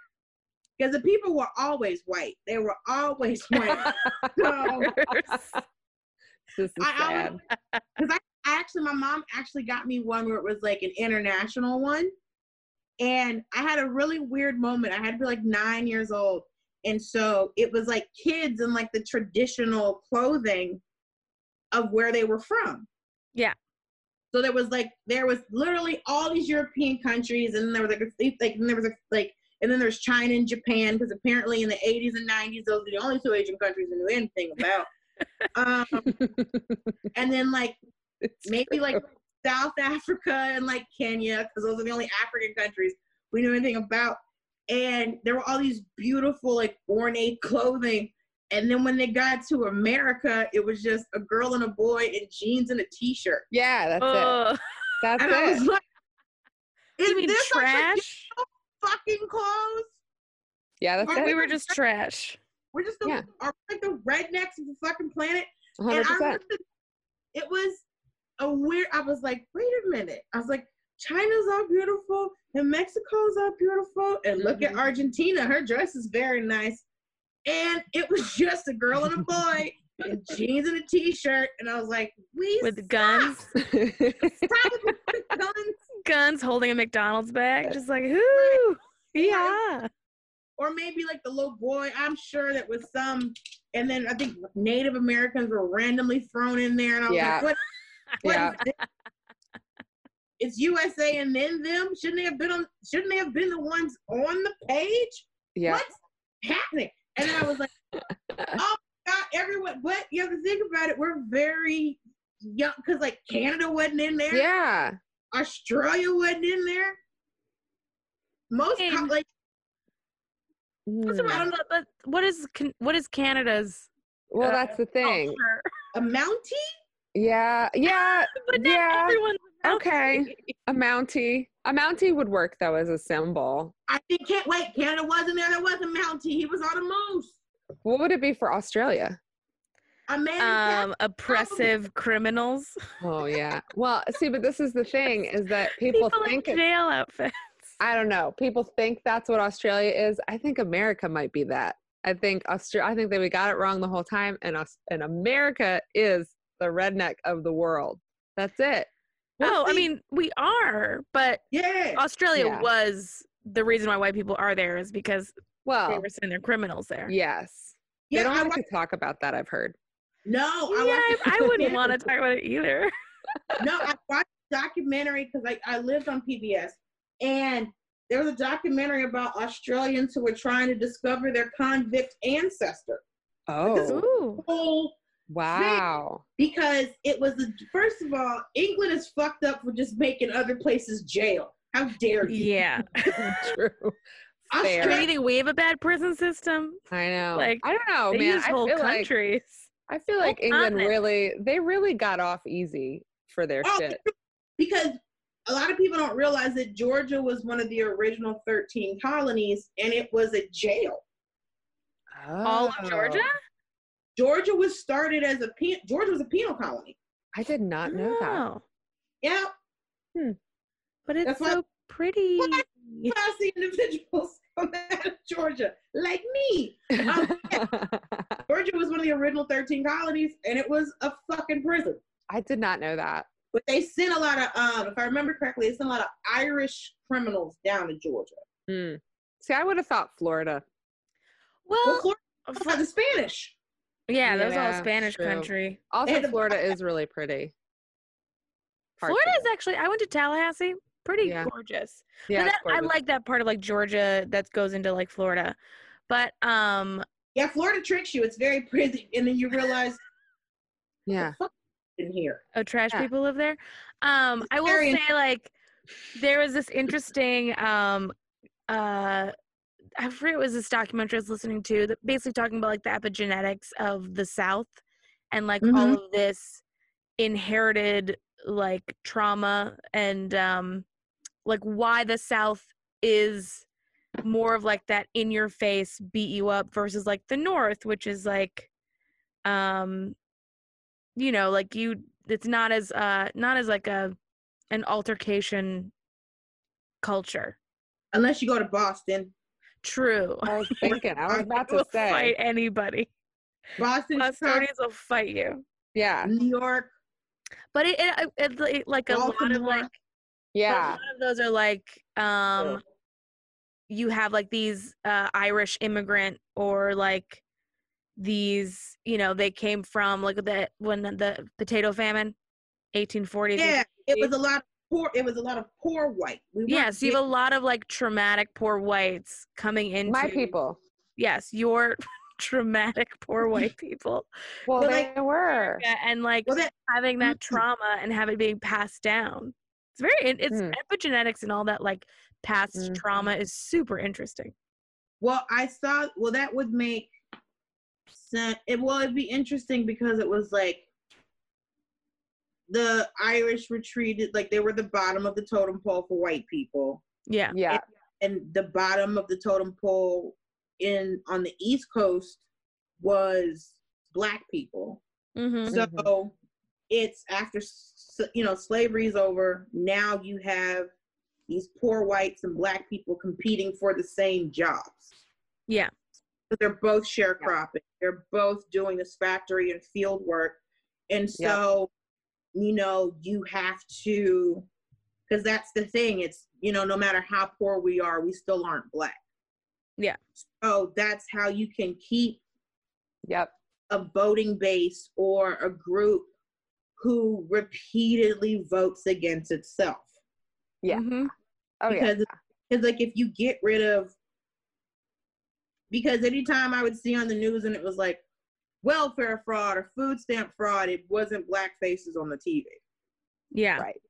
Because the people were always white. They were always white. so, This is I- I sad. actually, my mom actually got me one where it was like an international one. And I had a really weird moment. I had to be like nine years old. and so it was like kids in like the traditional clothing of where they were from. Yeah. So there was like there was literally all these European countries, and then there was like a, like and there was a, like and then there's China and Japan because apparently in the 80s and 90s those are the only two Asian countries I knew anything about. um, and then like It's maybe like. South Africa and like Kenya because those are the only African countries we knew anything about. And there were all these beautiful like ornate clothing. And then when they got to America, it was just a girl and a boy in jeans and a t-shirt. yeah, that's it. That's And I was it. like, "Is you mean this trash? fucking clothes? Yeah, that's Are it. We were just trash. We're just the, Yeah. are we like the rednecks of the fucking planet." And hundred I percent. listened- it was a weird. I was like, wait a minute. I was like, China's all beautiful and Mexico's all beautiful, and look at Mhm. Argentina. Her dress is very nice, and it was just a girl and a boy in jeans and a t-shirt, and I was like, we With suck. guns, Probably with guns, guns holding a McDonald's bag, just like whoo, yeah. or maybe like the little boy. I'm sure that was some, and then I think Native Americans were randomly thrown in there, and I was Yeah. like, what? what Yeah. is? It's USA and then them. Shouldn't they have been on? Shouldn't they have been the ones on the page? yeah. What's happening? And then I was like, oh my God, everyone. But you have to think about it. We're very young because like Canada wasn't in there. Yeah. Australia wasn't in there. Most co- And- like What's the Mm. I don't but, but what is Can- what is Canada's Well, uh, that's the thing. culture? a Mountie. Yeah. Yeah. But not Yeah, everyone's a okay. A Mountie. A Mountie would work though as a symbol. I think can't wait. Canada wasn't there. There was a Mountie. He was on a moose. What would it be for Australia? A man. in Um, oppressive criminals. Oh yeah. Well, see, but this is the thing is that people, People think it's, jail outfits. I don't know. People think that's what Australia is. I think America might be that. I think Australia. I think that we got it wrong the whole time, and us and America is the redneck of the world. That's it. Well, oh, I mean, we are, but yeah. Australia Yeah. was the reason why white people are there is because they Well, were sending their criminals there. yes. Yeah, they don't I like wa- to talk about that. I've heard. no, Yeah, I, I, watched- I wouldn't want to talk about it either. no, I watched a documentary because I, I lived on PBS, and there was a documentary about Australians who were trying to discover their convict ancestor. Oh, Ooh. Whole wow. because it was the first of all, England is fucked up for just making other places jail. How dare you? Yeah. True. Do Fair. you think we have a bad prison system? I know. Like, I don't know, they man. use I whole feel like countries. I feel like England continent. really they really got off easy for their Oh, shit. Because a lot of people don't realize that Georgia was one of the original 13 colonies and it was a jail. All of Georgia? Oh. Georgia was started as a pen- Georgia was a penal colony. I did not know that. Yeah, But it's That's why- so pretty. classy individuals come out of Georgia, like me. Um, yeah, Georgia was one of the original 13 colonies, and it was a fucking prison. I did not know that. But they sent a lot of, um, if I remember correctly, they sent a lot of Irish criminals down to Georgia. Mm. See, I would have thought Florida. Well, Well, Florida for the Spanish. Yeah, that was all Yeah, Spanish true. country. Also, And- Florida is really pretty. Parts of Florida is it. actually. I went to Tallahassee. Pretty Yeah. gorgeous. yeah, but it's that, I gorgeous. like that part of like Georgia that goes into like Florida. But um, Yeah, Florida tricks you. It's very pretty, and then you realize yeah. what the fuck in here. oh, trash Yeah. people live there. Um, I will Very- say like there was this interesting um uh I forget it was this documentary I was listening to that basically talking about like the epigenetics of the South and like all Mhm. of this inherited like trauma and um like why the South is more of like that in your face beat you up versus like the North, which is like um you know like you it's not as uh not as like a an altercation culture Unless you go to Boston. True I was thinking. I was about to will say. fight anybody Boston, Chicago, Bostonians will fight you Yeah. New York. but it, it, it, it like a lot of Baltimore. like a Yeah. lot of those are like um you have like these uh, Irish immigrant or like these, you know, they came from like the when the potato famine, 1840s. Yeah, it was a lot of poor. It was a lot of poor white. We weren't Yes, you have a lot of like traumatic poor whites coming into My people. Yes, your traumatic poor white people. Well, Well, they like- were. And like Well, that having that Mhm. trauma and having it being passed down. It's very it's Mm. epigenetics and all that like past Mhm. trauma is super interesting. Well, I saw. Well, that would make sense. It well, it'd be interesting because it was like the Irish retreated, like they were the bottom of the totem pole for white people, Yeah. Yeah. and the bottom of the totem pole in on the East Coast was black people. Mm-hmm. So Mhm. it's after you know slavery's over. Now you have these poor whites and black people competing for the same jobs. Yeah. But they're both sharecropping. They're both doing this factory and field work, and so you know you have to because that's the thing. It's you know no matter how poor we are, we still aren't black. Yeah. So that's how you can keep Yep. a voting base or a group who repeatedly votes against itself. Yeah. Mm-hmm. Oh yeah. because because like if you get rid of because anytime I would see on the news and it was like welfare fraud or food stamp fraud, it wasn't black faces on the TV. Yeah. Right.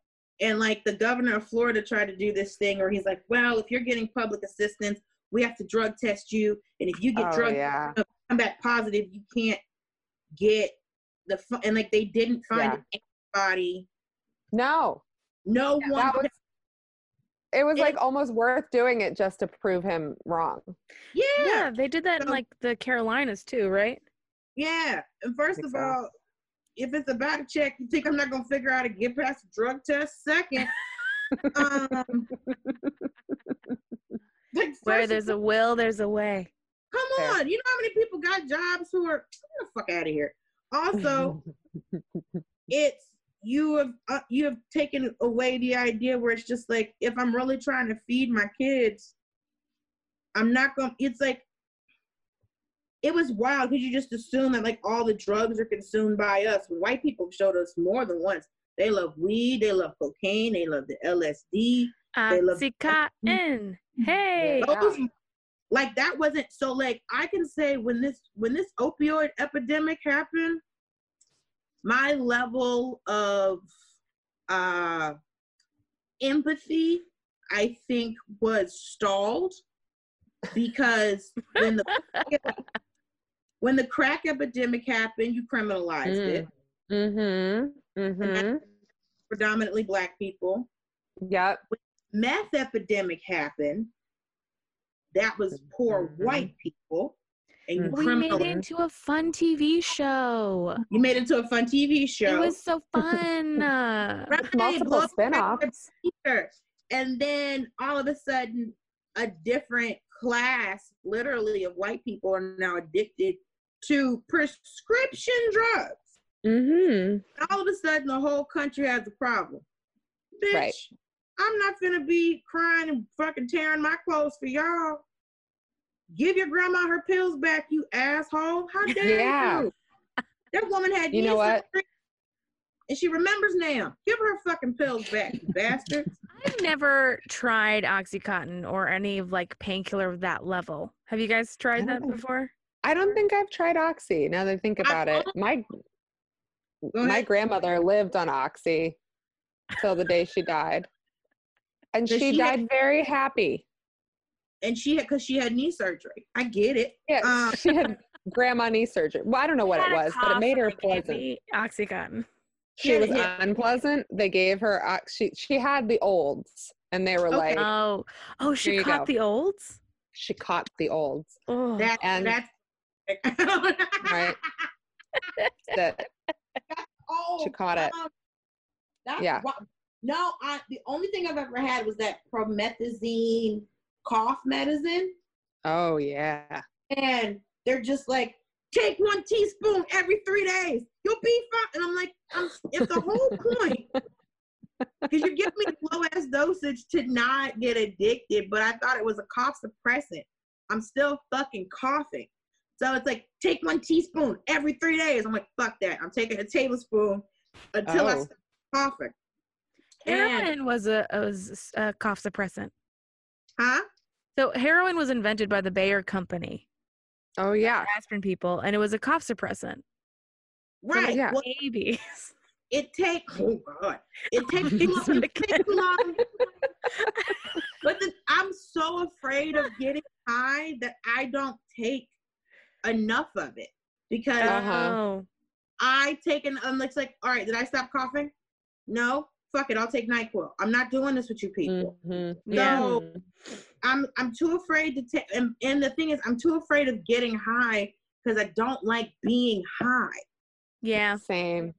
And like the governor of Florida tried to do this thing where he's like, well, if you're getting public assistance, we have to drug test you, and if you get Oh, drug yeah. come back positive, you can't get the fu- and like they didn't find anybody. No. No one. Was it was It- like almost worth doing it just to prove him wrong. yeah, Yeah, they did that in like the Carolinas too, right? Yeah, and first of so. all, if it's a back check, you think I'm not gonna figure out how to get past the drug test? Second, um, like Where there's a will, there's a way. all, come Fair. on, you know how many people got jobs who are get the fuck out of here. Also, it's you have uh, you have taken away the idea where it's just like if I'm really trying to feed my kids, I'm not gonna. It's like it was wild because you just assume that like all the drugs are consumed by us. White people showed us more than once. They love weed, they love cocaine, they love the LSD. They love- Oxycontin. Hey. Those, like that wasn't so. Like I can say when this when this opioid epidemic happened, my level of uh empathy, I think, was stalled because when the when the crack epidemic happened, you criminalized Mm. it. Mm-hmm. Mm-hmm. Predominantly black people. Yep. Meth epidemic happened. That was poor Mhm. white people. And you Mhm. We made it into a fun TV show. You made it into a fun TV show. It was so fun. Uh, Right, multiple blow spin-offs. And then all of a sudden, a different class, literally, of white people are now addicted to prescription drugs. Mm-hmm. All of a sudden, the whole country has a problem. Bitch, Right. I'm not gonna be crying and fucking tearing my clothes for y'all. Give your grandma her pills back, you asshole. How dare Yeah. you? That woman had You know what? And she remembers now. Give her fucking pills back, you bastard. I've never tried Oxycontin or any of like painkiller of that level. Have you guys tried that before? I don't think I've tried Oxy. Now that I think about it, my my grandmother lived on Oxy till the day she died, and she she have- died very happy. And she had because she had knee surgery. I get it. Yeah, Um, she had grandma knee surgery. Well, I don't know what it was, but it made her they gave pleasant. Oxycontin. She Yeah, was yeah. unpleasant. They gave her ox- she she had the olds, and they were Okay. like Oh, oh, she caught go. the olds. she caught the olds. Oh, That And- that's Right. That Oh, She caught it. um, that's Yeah. why- no, I the only thing I've ever had was that promethazine cough medicine, oh yeah. and they're just like, take one teaspoon every three days, you'll be fine. And I'm like, I'm, if the whole point Because you give me low ass dosage to not get addicted, but I thought it was a cough suppressant. I'm still fucking coughing. So it's like, take one teaspoon every three days. I'm like, fuck that. I'm taking a tablespoon until I Oh. stop coughing. And- Heroin was a was a cough suppressant. Huh? So heroin was invented by the Bayer Company, Oh yeah. aspirin people, and it was a cough suppressant for Right. yeah. Well, babies. it takes oh god it takes too long, it takes too long. but the, i'm so afraid of getting high that i don't take enough of it because Uh-huh. Oh, i take an i'm like, it's like all right did i stop coughing no fuck it i'll take nyquil i'm not doing this with you people Mhm. Yeah. I'm i'm too afraid to take and, and the thing is i'm too afraid of getting high because i don't like being high yeah. Same.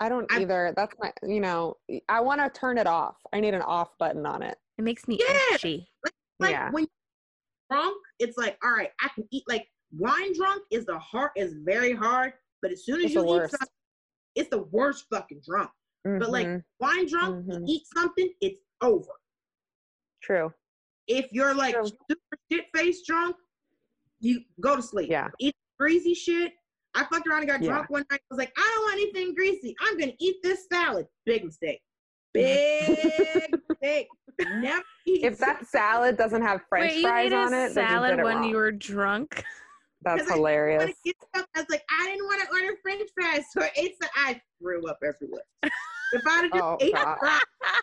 I don't I- either. That's my, you know, I want to turn it off. I need an off button on it. It makes me Yeah. itchy. like Yeah. when you're drunk, it's like, all right, I can eat like wine drunk is the hard is very hard, but as soon as It's you eat worst. something, it's the worst fucking drunk. But like Mhm. wine drunk, you Mhm. eat something, it's over. true. If you're like True. super shit face drunk, you go to sleep. Yeah. Eat greasy shit. I fucked around and got Yeah. drunk one night. I was like, I don't want anything greasy. I'm gonna eat this salad. Big mistake. Big mistake. Never eat If that salad doesn't have French Wait, fries ate on it, then you salad did it when wrong. you were drunk? That's I- hilarious. stuff. I was like, I didn't want to order French fries, so I ate some. I threw up everywhere. If I'd have just Oh, ate God. a fry,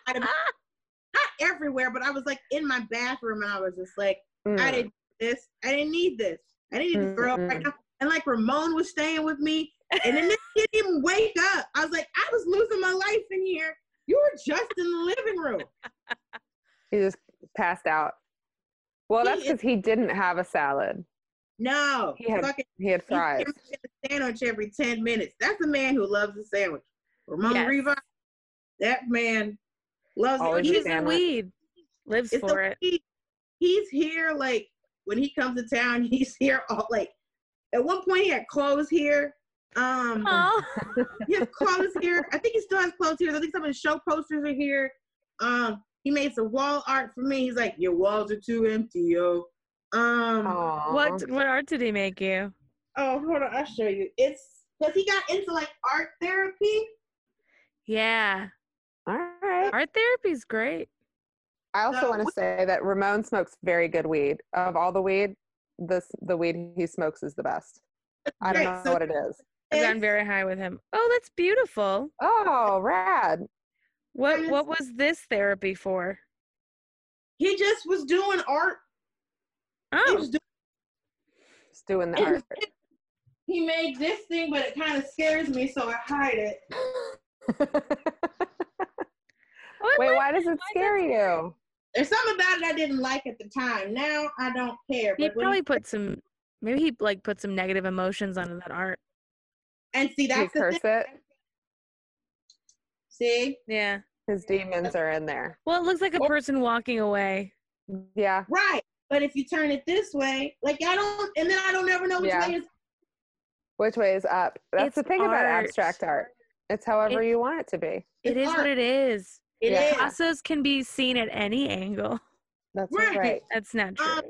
I'd have, not everywhere, but I was like in my bathroom, and I was just like, I Mm. didn't need this. I didn't need this. I didn't need to throw up right now. And like Ramon was staying with me, and then this didn't even wake up. I was like, I was losing my life in here. You were just in the living room. He just passed out. Well, He that's because he didn't have a salad. No, He had fucking He had fries. a sandwich every 10 minutes. That's a man who loves a sandwich. Ramon Yes. That man loves Always it. a He's He's, in weed. Lives it's for it. he- he's here like when he comes to town, he's here all like at one point he had clothes here. Um he has clothes here. I think he still has clothes here. I think some of his show posters are here. Um he made some wall art for me. He's like, Your walls are too empty, yo. Um Aw. what what art did he make you? oh hold on, I'll show you. It's because he got into like art therapy. Yeah, All right. art therapy's great. I also So want to say that Ramon smokes very good weed. Of all the weed, this the weed he smokes is the best. I don't Great. know So what it is. I've gotten very high with him. Oh, that's beautiful. Oh, rad. What what was this therapy for? he just was doing art. He, Oh, was doing, Just doing the art. he made this thing, but it kind of scares me, so I hide it. Wait, why does it scare you? There's something about it I didn't like at the time. Now I don't care. he probably put some. Maybe he like put some negative emotions onto that art. and see He that's the curse thing. it. See, Yeah. His demons are in there. Well, it looks like a person walking away. Yeah. right. But if you turn it this way, like I don't, and then I don't ever know which Yeah. way is. Which way is up? That's the It's thing about abstract art. It's however It- you want it to be. It It's is what it is. It Yeah. is. Picasso's can be seen at any angle. That's Right. right. That's not true. Um,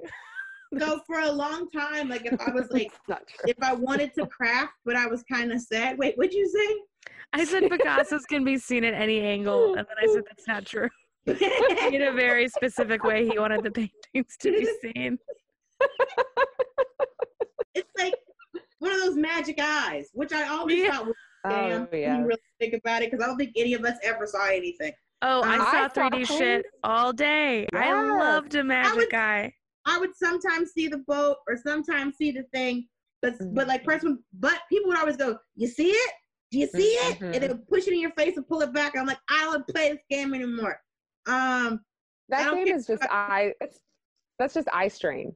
So for a long time, like if I was like, not true. if I wanted to craft, but I was kind of sad. Wait, what'd you say? I said Picasso's can be seen at any angle, and then I said that's not true. In a very specific way, he wanted the paintings to be seen. it's like one of those magic eyes, which I always Yeah. thought was Oh, scam. when yeah. you really think about it, because I don't think any of us ever saw anything. Oh, I I saw saw 3D shit all day. I loved a magic would- eye. I would sometimes see the boat or sometimes see the thing, but but like person, but people would always go, "You see it? Do you see it?" Mhm. And they would push it in your face and pull it back. I'm like, I don't play this game anymore. Um, That game is just about- eye. It's, that's just eye strain.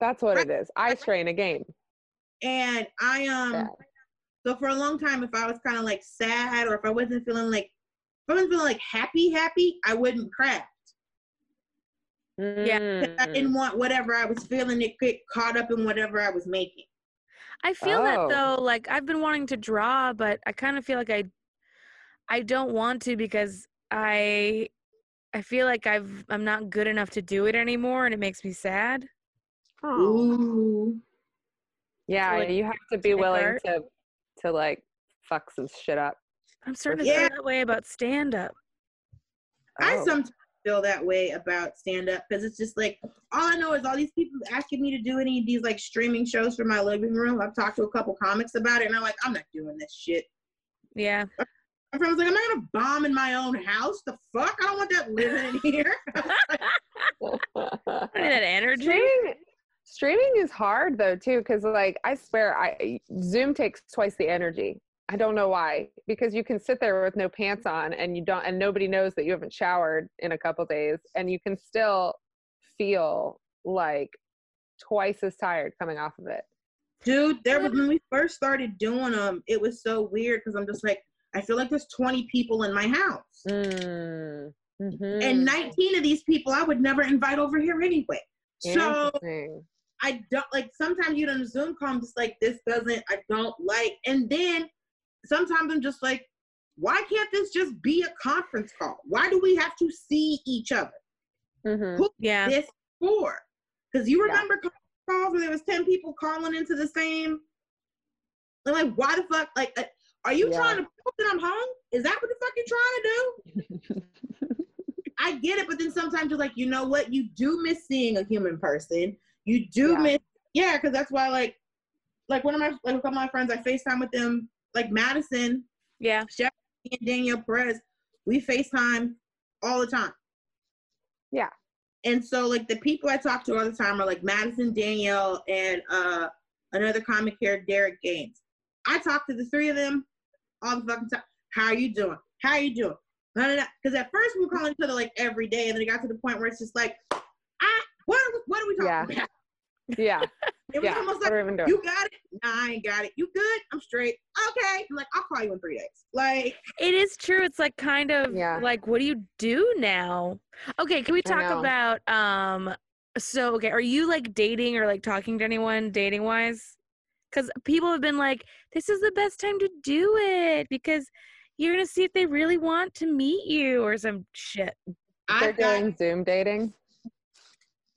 That's what it is. Eye strain a game. and I um, Yeah. so for a long time, if I was kind of like sad or if I wasn't feeling like, if I wasn't feeling like happy, happy, I wouldn't craft. Yeah, I Mm. didn't want whatever I was feeling to get caught up in whatever I was making. I feel Oh. that though. Like I've been wanting to draw, but I kind of feel like I, I don't want to because I I feel like I've I'm not good enough to do it anymore and it makes me sad. Oh. Ooh. Yeah, like, you have to be willing art. to to like fuck some shit up. I'm starting to Yeah. feel that way about stand up. I Oh. sometimes feel that way about stand up because it's just like all I know is all these people asking me to do any of these like streaming shows from my living room. I've talked to a couple comics about it, and I'm like, I'm not doing this shit. Yeah. My friend was like, I'm not gonna bomb in my own house. The fuck? I don't want that living in here. I need that energy. streaming streaming is hard though too because like i swear i zoom takes twice the energy i don't know why because you can sit there with no pants on and you don't and nobody knows that you haven't showered in a couple days and you can still feel like twice as tired coming off of it Dude, there was when we first started doing them, it was so weird because I'm just like, I feel like there's 20 people in my house. mm. mhm. And 19 of these people I would never invite over here anyway. So I don't like sometimes you on a Zoom call, I'm just like, this doesn't, I don't like. And then sometimes I'm just like, why can't this just be a conference call? Why do we have to see each other? Mm-hmm. Who Yeah. this for? Because you Yeah. remember conference calls where there was 10 people calling into the same. And like, why the fuck? Like, uh, are you Yeah. trying to prove that I'm home? Is that what the fuck you're trying to do? I get it, but then sometimes you're like, you know what? You do miss seeing a human person. You do Yeah. miss, yeah, because that's why, like, like one of my like a couple of my friends, I Facetime with them, like Madison Yeah. and Danielle Perez. We Facetime all the time. Yeah. And so, like, the people I talk to all the time are like Madison, Danielle, and uh another comic here, Derek Gaines. I talk to the three of them all the fucking time. How are you doing? How are you doing? Because at first we were calling each other like every day, and then it got to the point where it's just like, ah, what are we, what are we talking Yeah. about? yeah It was yeah almost what like, are we even doing you got it? Nah, I ain't got it. You good? I'm straight. Okay. I'm like, I'll call you in three days. Like, It is true. It's like kind of Yeah. like what do you do now? Okay, can we talk about um so okay, are you like dating or like talking to anyone dating wise? Cuz people have been like this is the best time to do it because you're going to see if they really want to meet you or some shit. they're I've got, doing zoom dating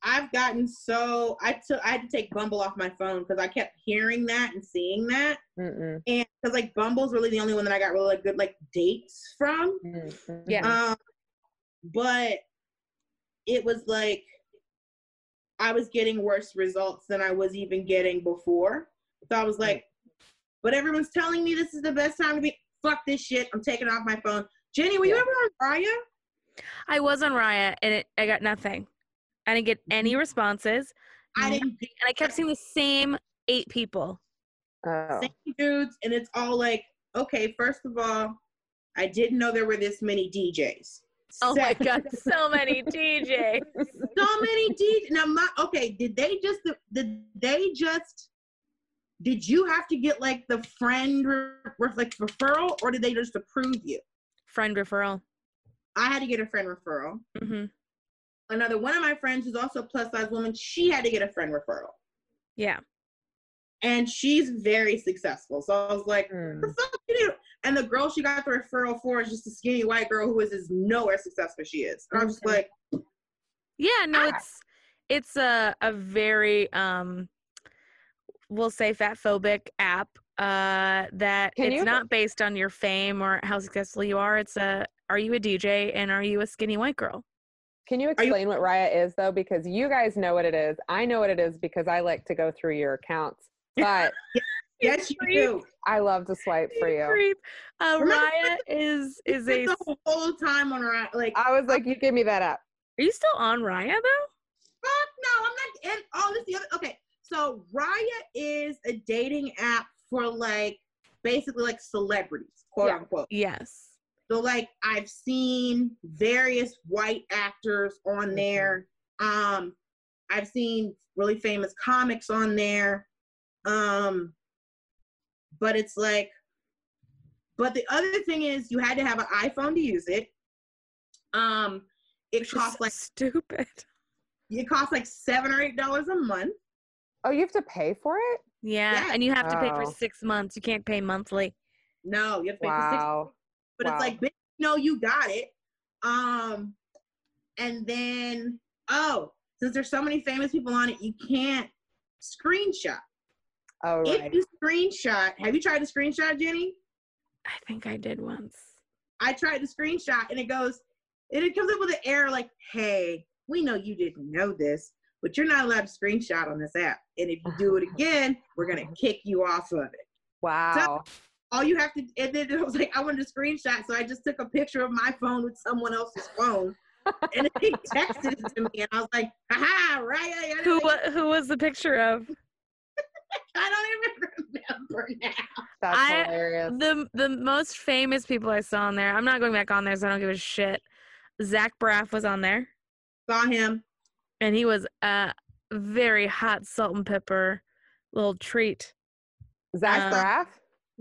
I've gotten so I took I had to take Bumble off my phone because I kept hearing that and seeing that, Mm-mm. and because like Bumble's really the only one that I got really like, good like dates from. Mm-mm. Yeah. Um, but it was like I was getting worse results than I was even getting before. So I was like, but everyone's telling me this is the best time to be. Fuck this shit. I'm taking off my phone. Jenny, were you ever on Raya? I was on Raya and it, I got nothing. I didn't get any mm-hmm. responses I didn't get and I kept seeing the same eight people. oh same dudes, and it's all like, okay, first of all, I didn't know there were this many DJs. Oh my god, so many DJs. so many DJs. Now, my okay, did they just did they just did you have to get like the friend re- re- like referral, or did they just approve you? Friend referral. I had to get a friend referral. hmm Another one of my friends who's also a plus size woman, she had to get a friend referral, Yeah. and she's very successful. So I was like, Hmm. the fuck you do? And the girl she got the referral for is just a skinny white girl who is as nowhere successful as she is. And I'm just like, Yeah, no, Ah. it's it's a a very um we'll say fat phobic app uh that Can it's you- not based on your fame or how successful you are. It's a are you a DJ and are you a skinny white girl? Can you you- explain what Raya is though? Because you guys know what it is. I know what it is because I like to go through your accounts. But yes, you creep. do. I love to swipe for you. Creep. Uh, Remember- Raya is is a. Spent the whole time on her like I was like, you give me that up. Are you still on Raya though? Fuck no, I'm not. And oh, this the other. Okay, so Raya is a dating app for like basically like celebrities, quote Yeah. unquote. Yes. So like I've seen various white actors on Mhm. there. Um, I've seen really famous comics on there. Um, but it's like, but the other thing is you had to have an iPhone to use it. Um, it costs like stupid. it costs like seven or eight dollars a month. Oh, you have to pay for it? Yeah, Yeah. and you have to pay for six months. You can't pay monthly. No, you have to pay for six Wow. but Wow. it's like, bitch, no, you got it. Um, and then oh, since there's so many famous people on it, you can't screenshot. Oh right. If right. you screenshot, have you tried to screenshot, Jenny? I think I did once. I tried to screenshot and it goes, and it comes up with an error like, hey, we know you didn't know this, but you're not allowed to screenshot on this app. And if you do it again, we're gonna kick you off of it. Wow. All you have to and then it was like I wanted to screenshot, so I just took a picture of my phone with someone else's phone. and he texted it to me and I was like, haha, right. I, I, Who who was the picture of? I don't even remember now. That's I- hilarious. The the most famous people I saw on there. I'm not going back on there, so I don't give a shit. Zach Braff was on there, Saw him. And he was a very hot salt and pepper little treat. Zach uh, Braff.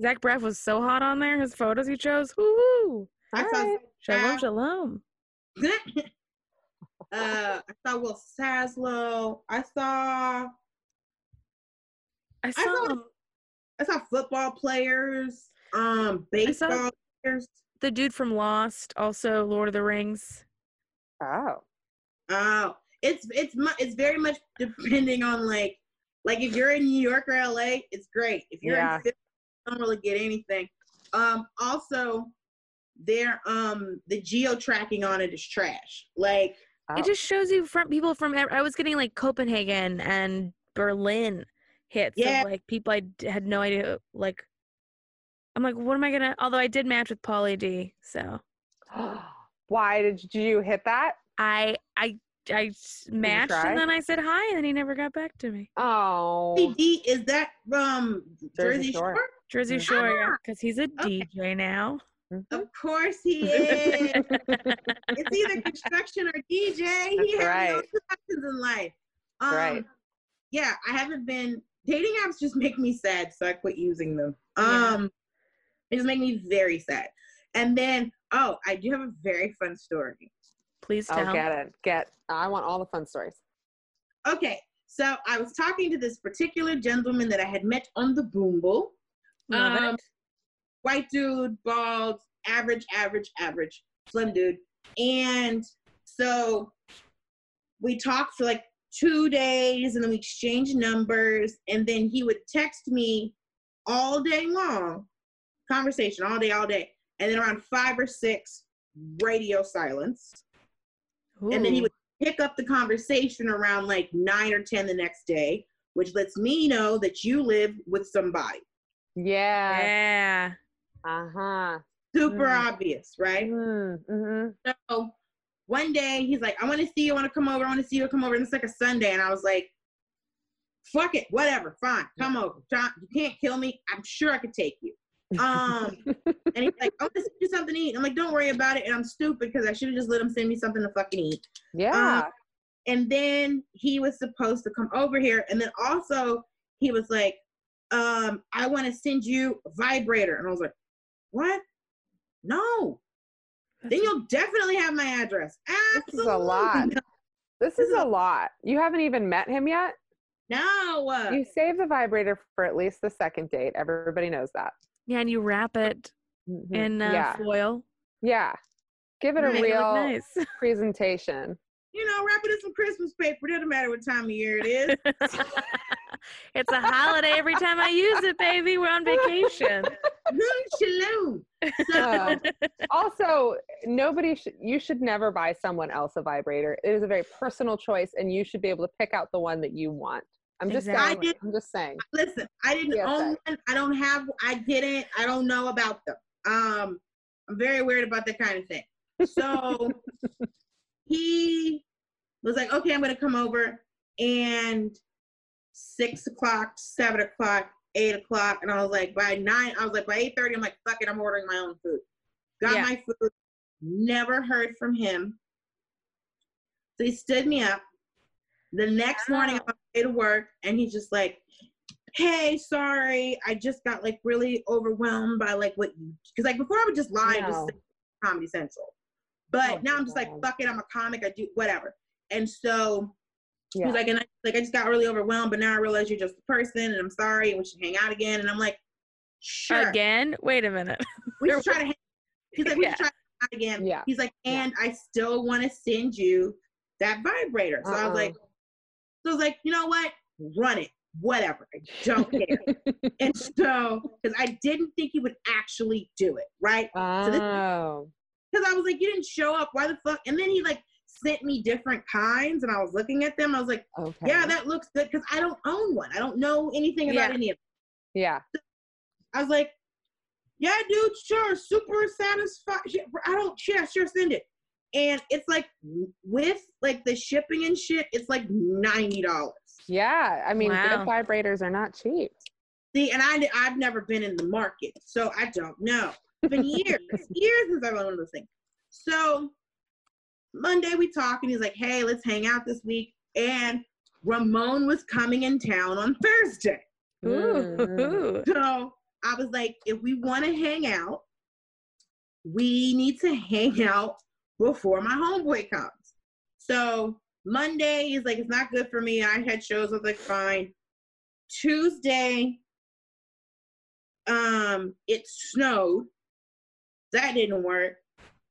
Zach Braff was so hot on there. His photos he chose. Woo! I saw Shalom, shalom. uh, I saw Will Saslow. I saw I saw saw him. him. I saw football players, um, baseball players. the dude from Lost, also Lord of the Rings. Oh. Oh, it's it's mu- it's very much depending on like like if you're in New York or LA, it's great. If you're Yeah. in Philly, you don't really get anything. Um, also, their um the geo tracking on it is trash. Like Oh. It just shows you from people from. I was getting like Copenhagen and Berlin hits Yeah. of like people I had no idea. Like, I'm like, what am I gonna? Although I did match with Pauly D, so Why did you, did you hit that? I I I s- matched and then I said hi and then he never got back to me. Oh. CD is that from Jersey Jersey, Shore. Shore? Jersey Mhm. Shore, yeah, Ah, because he's a okay. DJ now. Mhm. Of course he is. it's either construction or DJ. He has right. no two options in life. Um, right. Yeah, I haven't been dating apps. Just make me sad, so I quit using them. Yeah. Um, it just make me very sad. And then, oh, I do have a very fun story. Please tell. Oh, tell. get it. Get. I want all the fun stories. Okay, so I was talking to this particular gentleman that I had met on the Boomble. Love Um, it. white dude, bald, average, average, average, slim dude. And so we talked for like two days and then we exchanged numbers. And then he would text me all day long, conversation all day, all day. And then around five or six, radio silence. And then he would pick up the conversation around like nine or 10 the next day, which lets me know that you live with somebody. Yeah. Yeah. Uh huh. Super Mm. obvious, right? Mm-hmm. So one day he's like, I want to see you, I want to come over, I want to see you, come over. And it's like a Sunday. And I was like, fuck it, whatever, fine, come over. John, you can't kill me. I'm sure I could take you. Um, and he's like, I want to send you something to eat. I'm like, don't worry about it. And I'm stupid because I should have just let him send me something to fucking eat. Yeah. And then he was supposed to come over here. And then also he was like, um, I want to send you a vibrator. And I was like, what? No. Then you'll definitely have my address. Absolutely. This is a lot. No. this is a lot. You haven't even met him yet. no. You save the vibrator for at least the second date. Everybody knows that. Yeah, and you wrap it Mhm. in uh, yeah. foil. Yeah. Give it a Make Make it real nice. presentation. You know, wrap it in some Christmas paper. Doesn't matter what time of year it is. it's a holiday every time I use it, baby. We're on vacation. So, Uh, also, nobody should. You should never buy someone else a vibrator. It is a very personal choice, and you should be able to pick out the one that you want. I'm just Exactly. saying. I did- I'm just saying. listen, I didn't PSA. own one. I don't have. I didn't. I don't know about them. Um, I'm very weird about that kind of thing. So he was like, "Okay, I'm gonna come over," and six o'clock, seven o'clock, eight o'clock, and I was like, by nine, I was like, by eight thirty, I'm like, "Fuck it, I'm ordering my own food." Got Yeah. my food. Never heard from him. So he stood me up. The next morning, I'm on my way to work, and he's just like, "Hey, sorry, I just got like really overwhelmed by like what you." Because like before, I would just lie and No. just Comedy Central, but Oh, now I'm just like. "Fuck it, I'm a comic. I do whatever." And so Yeah. he's like, "And I, like I just got really overwhelmed, but now I realize you're just a person, and I'm sorry, and we should hang out again." And I'm like, "Sure." Again? Wait a minute. We should try to hang. He's like, we Yeah. should try again. Yeah. He's like, Yeah. and I still want to send you that vibrator. So I was uh-uh. like, Uh-uh. So I was like, you know what? Run it. Whatever. I don't care. and so, because I didn't think he would actually do it, right? oh. Because I was like, you didn't show up. Why the fuck? And then he like sent me different kinds, and I was looking at them. I was like, Okay. yeah, that looks good. Because I don't own one. I don't know anything about Yeah. any of. Them. Yeah. I was like, yeah, dude, sure, super satisfied. I don't, yeah, sure, send it. And it's like with like the shipping and shit, it's like ninety dollars. Yeah. I mean, Wow. good vibrators are not cheap. See, and I I've never been in the market, so I don't know. It's been years, years since I've owned one of those things. So Monday we talk, and he's like, "Hey, let's hang out this week." And Ramon was coming in town on Thursday. Ooh. so I was like, "If we want to hang out, we need to hang out before my homeboy comes." So Monday is like, "It's not good for me." I had shows. I was like, "Fine." Tuesday, um, it snowed. That didn't work.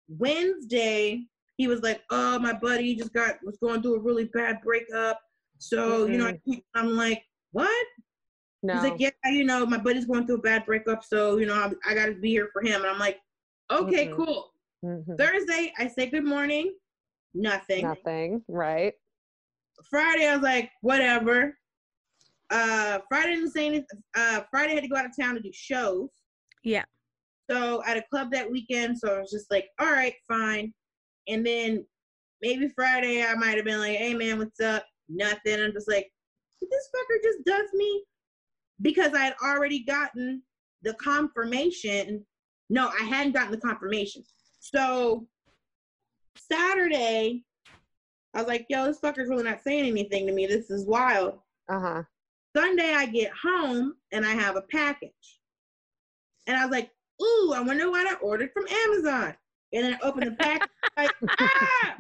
Wednesday, he was like, "Oh, my buddy just got was going through a really bad breakup." So you know, I'm like, "What?" No. He's like, "Yeah, you know, my buddy's going through a bad breakup, so you know, I, I got to be here for him." And I'm like, "Okay, Mhm. cool." Mhm. Thursday, I say good morning, nothing. Nothing. Right. Friday, I was like, whatever. Uh, Friday didn't say anything. Uh, Friday I had to go out of town to do shows. Yeah. So at a club that weekend, so I was just like, all right, fine. And then maybe Friday I might have been like, hey man, what's up? Nothing. I'm just like, this fucker just does me because I had already gotten the confirmation. No, I hadn't gotten the confirmation. So Saturday, I was like, yo, this fucker's really not saying anything to me. This is wild. Uh huh. Sunday, I get home and I have a package. And I was like, ooh, I wonder what I ordered from Amazon. And then I opened the package, like, ah!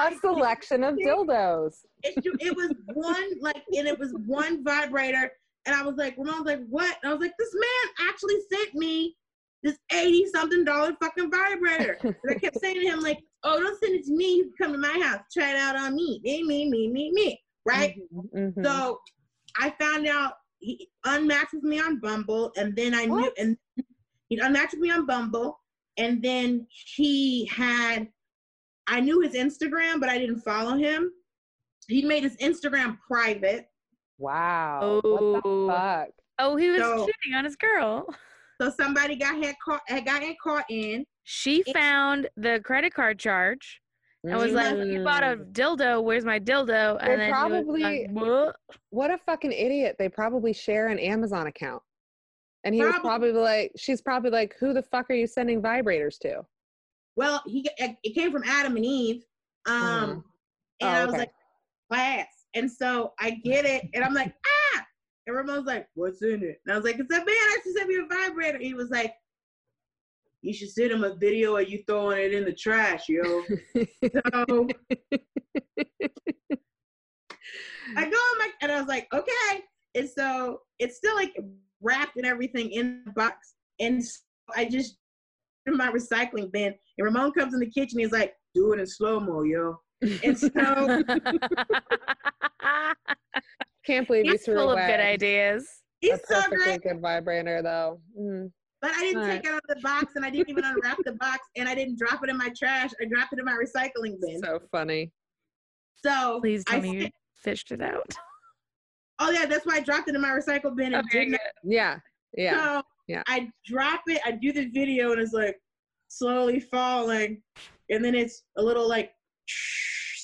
A selection of dildos. It, it was one, like, and it was one vibrator. And I was like, Ramon was like, what? And I was like, this man actually sent me this 80 something dollar fucking vibrator. And I kept saying to him, like, oh, don't send it to me. You come to my house, try it out on me. Me, me, me, me, me. Right? Mhm. So I found out he unmatched with me on Bumble, and then I knew, and he unmatched with me on Bumble, and then he had, I knew his Instagram, but I didn't follow him. He made his Instagram private, Wow. Oh. What the fuck? Oh, he was So- cheating on his girl. so somebody got had caught, had gotten caught in. She It- found the credit card charge and was like, "You bought a Mm. dildo. Where's my dildo?" And They then he like, probably- "What?" What a fucking idiot. They probably share an Amazon account. And he was Probably. probably like, she's probably like, who the fuck are you sending vibrators to? Well, he it came from Adam and Eve, um, Mhm. and Oh, I was okay. like, class. And so I get it, and I'm like, ah. And Ramon's like, what's in it? And I was like, it's a man actually sent me a vibrator. He was like, you should send him a video of you throwing it in the trash, yo. so I go on my, and I was like, okay. And so it's still like wrapped and everything in the box. And so I just in my recycling bin. And Ramon comes in the kitchen. He's like, do it in slow mo, yo. And so Can't believe you He's threw full of good ideas. he's a so perfectly great. good vibrator, though. Mm. But I didn't Alright. take it out of the box, and I didn't even unwrap the box, and I didn't drop it in my trash. I dropped it in my recycling bin. So funny. So Please I tell me you fished it out. oh yeah, that's why I dropped it in my recycle bin and Okay, didn't. Yeah. Yeah. So Yeah. I drop it, I do the video, and it's like slowly falling, and then it's a little like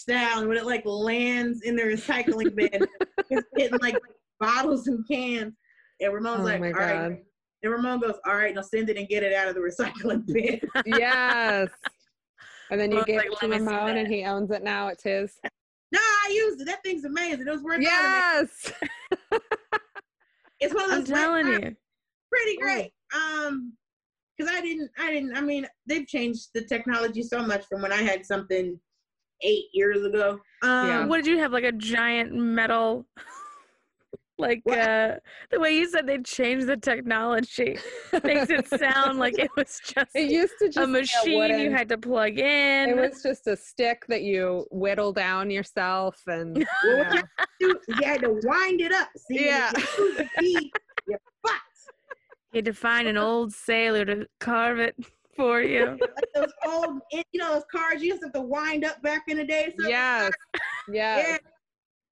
sound when it like lands in the recycling bin. it's hitting like bottles and cans. And Ramon's Oh like, my all right. God. And Ramon goes, all right, now send it and get it out of the recycling bin. yes. And then you Well, gave like, it to me Ramon and he owns it now. It's his. no, I used it. That thing's amazing. It was worth all the Yes. It's one of those. I'm telling wipes. you. pretty great. Um, because I didn't, I didn't. I mean, they've changed the technology so much from when I had something eight years ago. Um, Yeah. What did you have? Like a giant metal Like uh, the way you said they changed the technology makes it sound like it was just It used to just a machine you had to plug in. It was just a stick that you whittle down yourself, and you Well, what know. you, had to wind it up. See, Yeah. You the key, you're you had to find an old sailor to carve it for you. Like those old, you know, those cars you used to have to wind up back in the day. So yes, Yeah.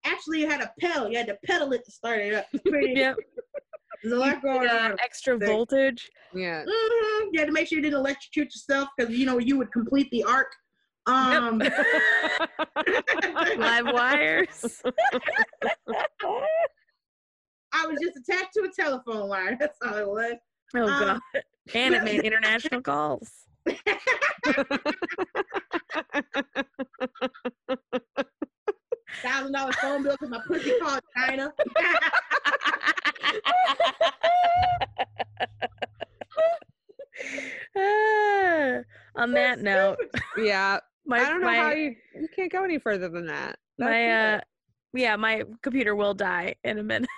Actually, you had a pedal. You had to pedal it to start it up. It's Pretty, yep. There's a lot going Uh, on. extra Thing. voltage. Yeah. hmm You had to make sure you didn't electrocute yourself because you know you would complete the arc. Um, Live wires. I was just attached to a telephone wire. That's all it was. Oh Um, god. And it made international calls. Thousand dollar phone bill because my pussy called China. Ah, on that note, yeah. my I don't know my, how you you can't go any further than that. That's my it. uh yeah, my computer will die in a minute.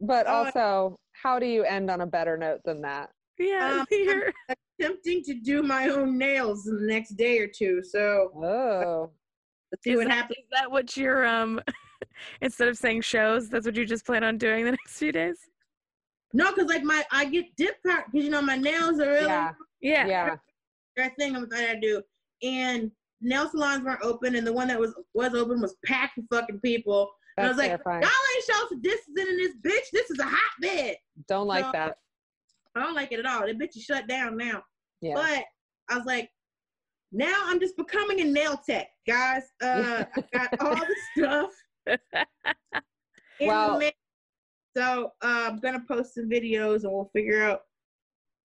but uh, also, how do you end on a better note than that? Yeah, Um, here. Attempting to do my own nails in the next day or two. So Oh, let's see Is what that, happens. is that what you're um instead of saying shows, that's what you just plan on doing the next few days? No, because like my I get dip part because you know my nails are really yeah, Yeah. yeah. that thing I'm trying to do. And nail salons weren't open, and the one that was was open was packed with fucking people. That's And I That's was like, terrifying. y'all ain't social distancing in this bitch. This is a hotbed. Don't like no. that. I don't like it at all. The bitch is shut down now. Yeah. But I was like, now I'm just becoming a nail tech, guys. Uh, I got all the stuff. in the so uh, I'm gonna post some videos, and we'll figure out.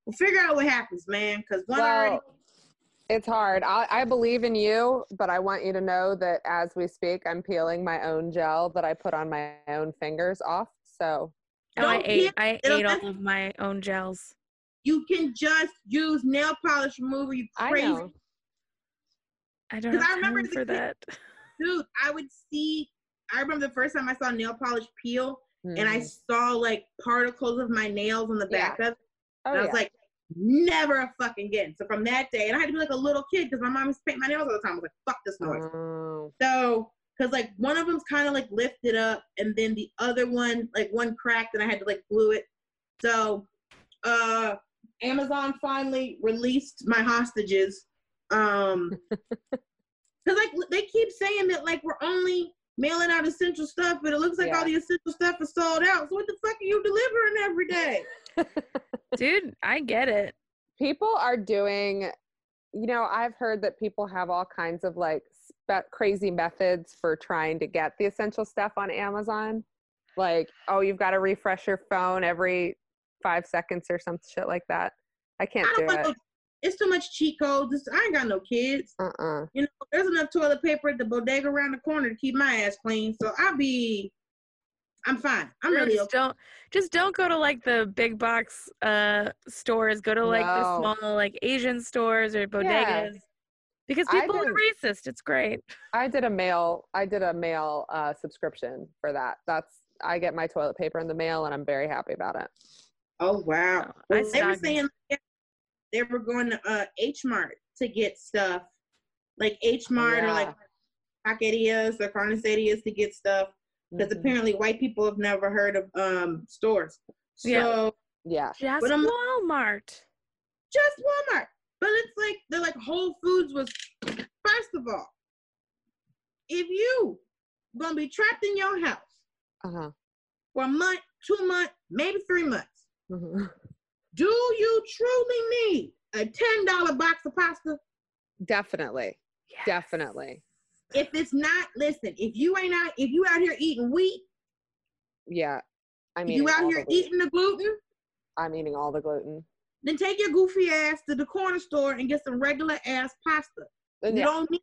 We'll figure out what happens, man. Because one already. Well, it's hard. I, I believe in you, but I want you to know that as we speak, I'm peeling my own gel that I put on my own fingers off. So Oh, I ate I ate all of my own gels. You can just use nail polish remover. You I crazy know. I don't 'Cause I have remember time for kid- that. dude. I would see. I remember the first time I saw nail polish peel, and I Mhm. saw like particles of my nails on the Yeah. back of. it. oh, and I yeah. was like, never a fucking again. So from that day, and I had to be like a little kid because my mom used to paint my nails all the time. I was like, fuck this noise. Oh, So, because like one of them's kind of like lifted up, and then the other one, like one cracked, and I had to like glue it. So, uh, Amazon finally released my hostages. Um, because like they keep saying that like we're only mailing out essential stuff, but it looks like Yeah. all the essential stuff is sold out. So what the fuck are you delivering every day? Dude, I get it. people are doing you know i've heard that people have all kinds of like spe- crazy methods for trying to get the essential stuff on amazon like oh you've got to refresh your phone every five seconds or some shit like that i can't I do it no, it's too much cheat codes. This- I ain't got no kids. uh-uh You know, there's enough toilet paper at the bodega around the corner to keep my ass clean. So I'll be, I'm fine. I'm really just okay. don't just don't go to like the big box uh stores. Go to like the small like Asian stores or bodegas. Because people are didn't- racist. It's great. i did a mail i did a mail uh, subscription for that that's i get my toilet paper in the mail and i'm very happy about it Oh wow. I Well, they were saying they were going to uh, H Mart to get stuff, like H Mart or like Taquerias or Carnicerias to get stuff because Mhm. apparently white people have never heard of um stores. So Yeah. yeah Just But I'm- Walmart. just Walmart. But it's like they're like Whole Foods was first of all, if you gonna be trapped in your house uh-huh for a month, two months, maybe three months, Mhm. do you truly need a ten dollar box of pasta? definitely Yes. definitely If it's not, listen, if you ain't out, if you out here eating wheat, yeah i mean you out here eating the gluten, i'm eating all the gluten then take your goofy ass to the corner store and get some regular ass pasta. And You yeah, don't need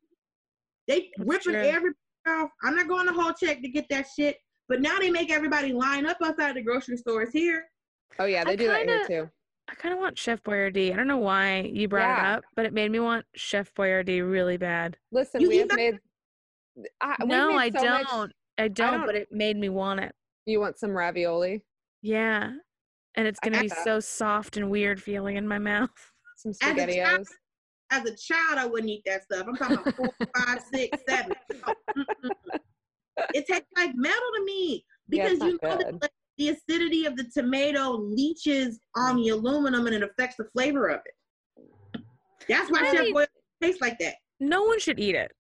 they That's ripping true. everybody off. I'm not going to whole check to get that shit. But now they make everybody line up outside the grocery stores here. oh yeah they I do that here too I kind of want Chef Boyardee. I don't know why you brought Yeah. it up, but it made me want Chef Boyardee really bad. Listen, You we have that- made. I, we've no, made I so much- don't. I don't, don't- but it made me want it. You want some ravioli? Yeah. And it's gonna be so soft and weird feeling in my mouth. Some As a spaghettios? child, as a child, I wouldn't eat that stuff. I'm talking about four, five, six, seven. Oh, mm, mm, mm. It tastes like metal to me because it's you know that like, the acidity of the tomato leaches on the aluminum and it affects the flavor of it. That's why Really? Chef Boyardee tastes like that. No one should eat it.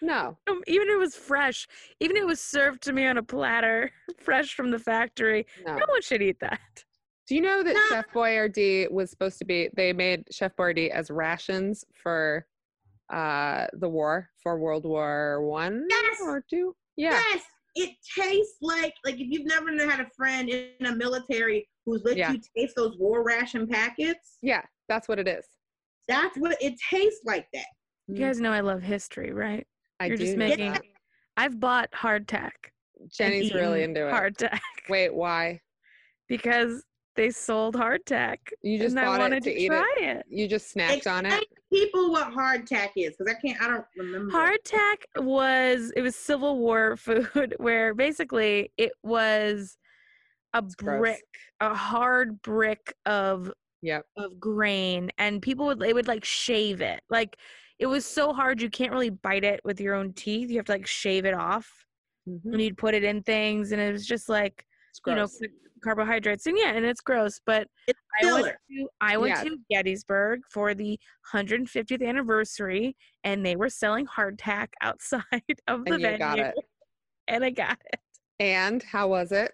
No. Um, even if it was fresh, even if it was served to me on a platter, fresh from the factory, No. no one should eat that. Do you know that No. Chef Boyardee was supposed to be? They made Chef Boyardee as rations for uh the war for World War One Yes. or two. Yeah. Yes, it tastes like like if you've never had a friend in a military who's let Yeah. you taste those war ration packets. Yeah, that's what it is. That's what it tastes like. That You guys know I love history, right? Mm, I You're do. just making. that. I've bought hardtack. and Jenny's really into it. Hardtack Wait, why? because they sold hardtack, You just and I wanted it to, to eat try it. it. You just snacked on it. to people what hardtack is because I can't. I don't remember. Hardtack was it was Civil War food where basically it was a It's gross. brick, a hard brick of Yep. of grain, and people would they would like shave it. Like it was so hard you can't really bite it with your own teeth. You have to like shave it off, Mhm. and you'd put it in things, and it was just like It's you know gross. carbohydrates, and yeah, and it's gross, but. It's I went to I went Yeah. to Gettysburg for the 150th anniversary, and they were selling hardtack outside of the And you venue, got it. and I got it. And how was it?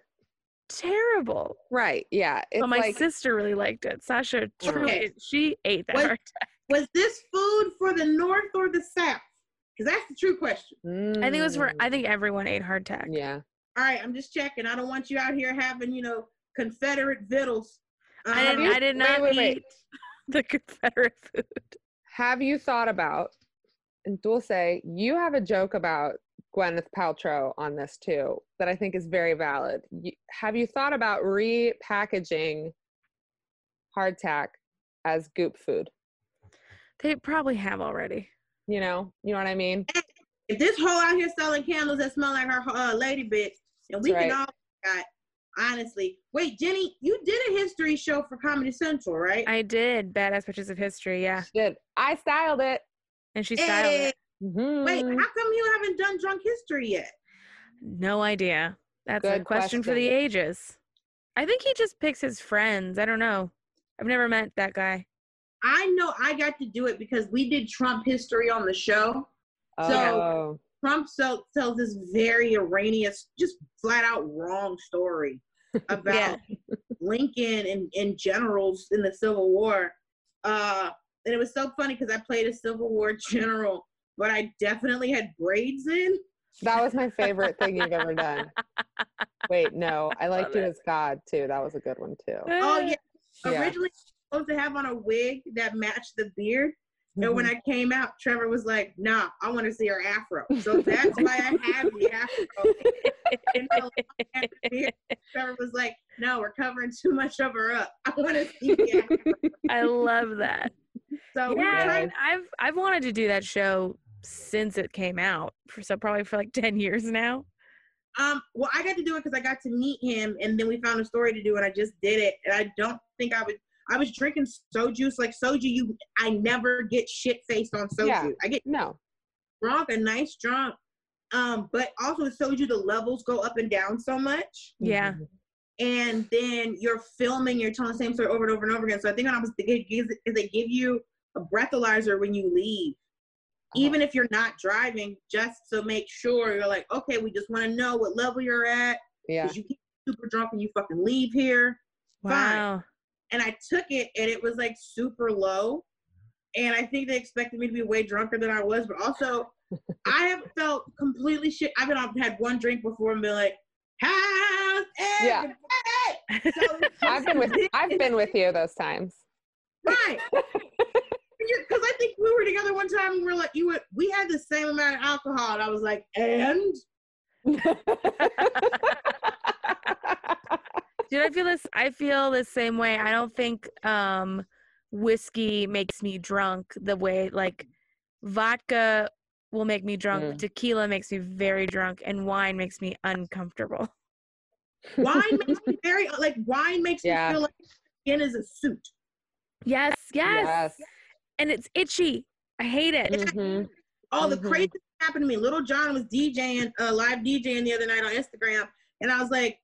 Terrible, Right. Yeah. It's but my like sister really liked it. Sasha truly, Okay. she ate that What- hardtack. Was this food for the North or the South? Because that's the true question. I think it was for. I Mm, think everyone ate hardtack. Yeah. All right, I'm just checking. I don't want you out here having you know Confederate victuals. I Um, didn't. I did Wait, not wait, wait. eat the Confederate food. Have you thought about, and Dulce, you have a joke about Gwyneth Paltrow on this too that I think is very valid. You, have you thought about repackaging hardtack as goop food? They probably have already. You know, you know what I mean? if this hoe out here selling candles that smell like her uh, lady bitch, and we That's can right. all got honestly. Wait, Jenny, you did a history show for Comedy Central, right? I did badass pictures of history. Yeah, Good. I styled it. and she styled Hey, it. Mhm. wait, how come you haven't done drunk history yet? No idea. That's a Good question, for the ages. I think he just picks his friends. I don't know. I've never met that guy. I know I got to do it because we did Trump history on the show. oh, Trump so, tells this very erroneous, just flat out wrong story about Lincoln and, and generals in the Civil War. Uh, and it was so funny because I played a Civil War general, but I definitely had braids in. that was my favorite thing you've ever done. Wait, no, I liked Love you it. as God too. That was a good one too. Oh yeah, Yeah. originally I was supposed to have on a wig that matched the beard. And when Mhm. I came out, Trevor was like, "Nah, I want to see her afro." So that's why I have the afro. And the long ass beard, Trevor was like, "No, we're covering too much of her up. I want to see the afro." I love that. So Yeah, I- I've I've wanted to do that show since it came out. For so probably for like ten years now. Um, well, I got to do it because I got to meet him, and then we found a story to do, and I just did it. And I don't think I was. I was drinking soju. So like soju, you, I never get shit faced on soju. Yeah. I get No. drunk, a nice drunk. Um, but also with soju, the levels go up and down so much, Yeah. Mhm. and then you're filming, you're telling the same story over and over and over again. So I think when I was thinking is they give you a breathalyzer when you leave Uh-huh. even if you're not driving, just to make sure you're like, okay, we just want to know what level you're at Yeah. because you get super drunk and you fucking leave here. Fine. And I took it and it was like super low. And I think they expected me to be way drunker than I was, but also I have felt completely shit. I've been on had one drink before and been like, how's Yeah. So I've been with I've been with you those times. right. Because I think we were together one time and we are like, you were, we had the same amount of alcohol. And I was like, and Dude, I feel this. I feel the same way. I don't think um, whiskey makes me drunk the way like vodka will make me drunk. Mm. Tequila makes me very drunk, and wine makes me uncomfortable. Wine makes me very like wine makes Yeah. me feel like skin is a suit. Yes, yes, Yes. and it's itchy. I hate it. Mhm. Oh, the Mhm. crazy happened to me. Little John was DJing, uh, live DJing the other night on Instagram, and I was like,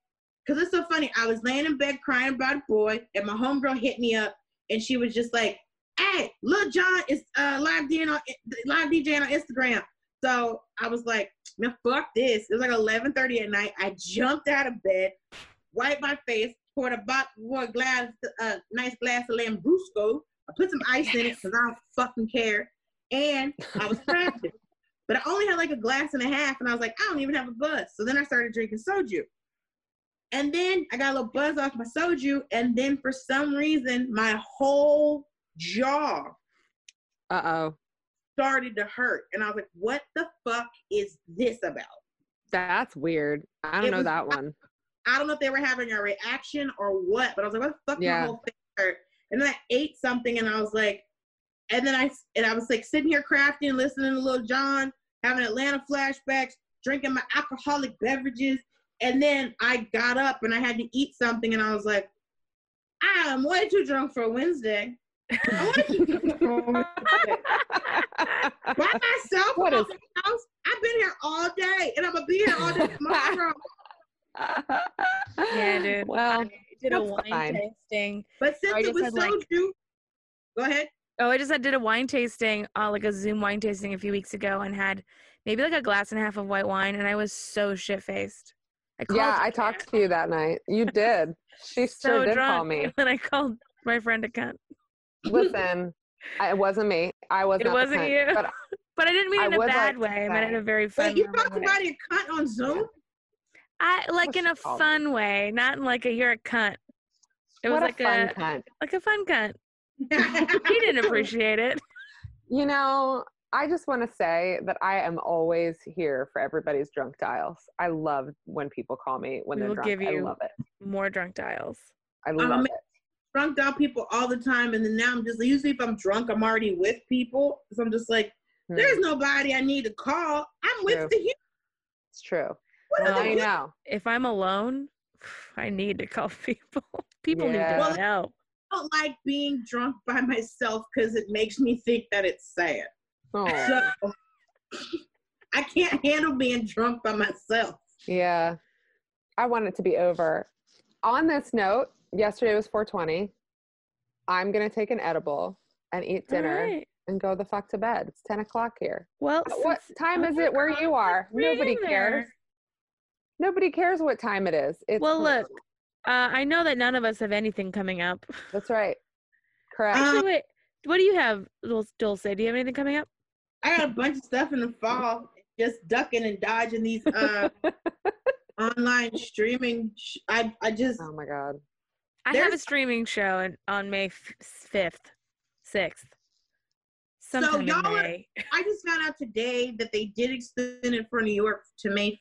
because it's so funny. I was laying in bed crying about a boy, and my homegirl hit me up, and she was just like, "Hey, Little John is uh, live DJing on live DJing on Instagram." So I was like, "Man, fuck this!" It was like 11:30 at night. I jumped out of bed, wiped my face, poured a bot, poured a glass, a nice glass of Lambrusco. I put some ice in it because I don't fucking care, and I was crafting. But I only had like a glass and a half, and I was like, I don't even have a buzz. So then I started drinking soju. And then I got a little buzz off my soju, and then for some reason, my whole jaw Uh oh. started to hurt. And I was like, what the fuck is this about? That's weird. I don't It know was- that one. I don't know if they were having a reaction or what, but I was like, what the fuck? Yeah. My whole face hurt. And then I ate something, and I was like, and then I and I was like sitting here crafting, listening to Lil Jon, having Atlanta flashbacks, drinking my alcoholic beverages, and then I got up and I had to eat something, and I was like, I'm way too drunk for a Wednesday. I'm way too drunk for Wednesday. By myself What in is- my house. I've been here all day, and I'm gonna be here all day tomorrow. Yeah, dude. Well, I did a wine fine. tasting. But since it was had, like- soju, go ahead. Oh, I just I did a wine tasting, uh, like a Zoom wine tasting a few weeks ago, and had maybe like a glass and a half of white wine, and I was so shit faced. I called yeah, I you talked to you that night. You did. She so sure did drunk, call me. and I called my friend a cunt. Listen, I, it wasn't me. I was It not the wasn't cunt, you. But But I didn't mean I it in a bad like way. I meant it in a very fun. Wait, you loving talked about a cunt on Zoom? I like in a called fun way, not in like a you're a cunt. It was what like a fun a cunt. like a fun cunt. He didn't appreciate it. You know, I just want to say that I am always here for everybody's drunk dials. I love when people call me when We they're will drunk. give I love it. More drunk dials. I Um, love it. drunk out people all the time, and then now I'm just usually if I'm drunk, I'm already with people, so I'm just like, Hmm, there's nobody I need to call. I'm with True. the human. It's true. What Well, I know. If I'm alone, I need to call people. People Yeah. need Well, to know. I don't like being drunk by myself because it makes me think that it's sad. Oh, So I can't handle being drunk by myself. yeah. I want it to be over. On this note, yesterday was 420. I'm going to take an edible and eat dinner All right. and go the fuck to bed. It's 10 o'clock here. Well, What time oh is it where you are? Nobody cares. there. Nobody cares what time it is. It's Well, home. look, uh, I know that none of us have anything coming up. That's right. Correct. Um, Actually, wait, what do you have, Dulce? Do you have anything coming up? I got a bunch of stuff in the fall, just ducking and dodging these uh, online streaming. Sh- I I just oh my God. I have a streaming show in, on May fifth, sixth, sometime in y'all are- May. I just found out today that they did extend it for New York to May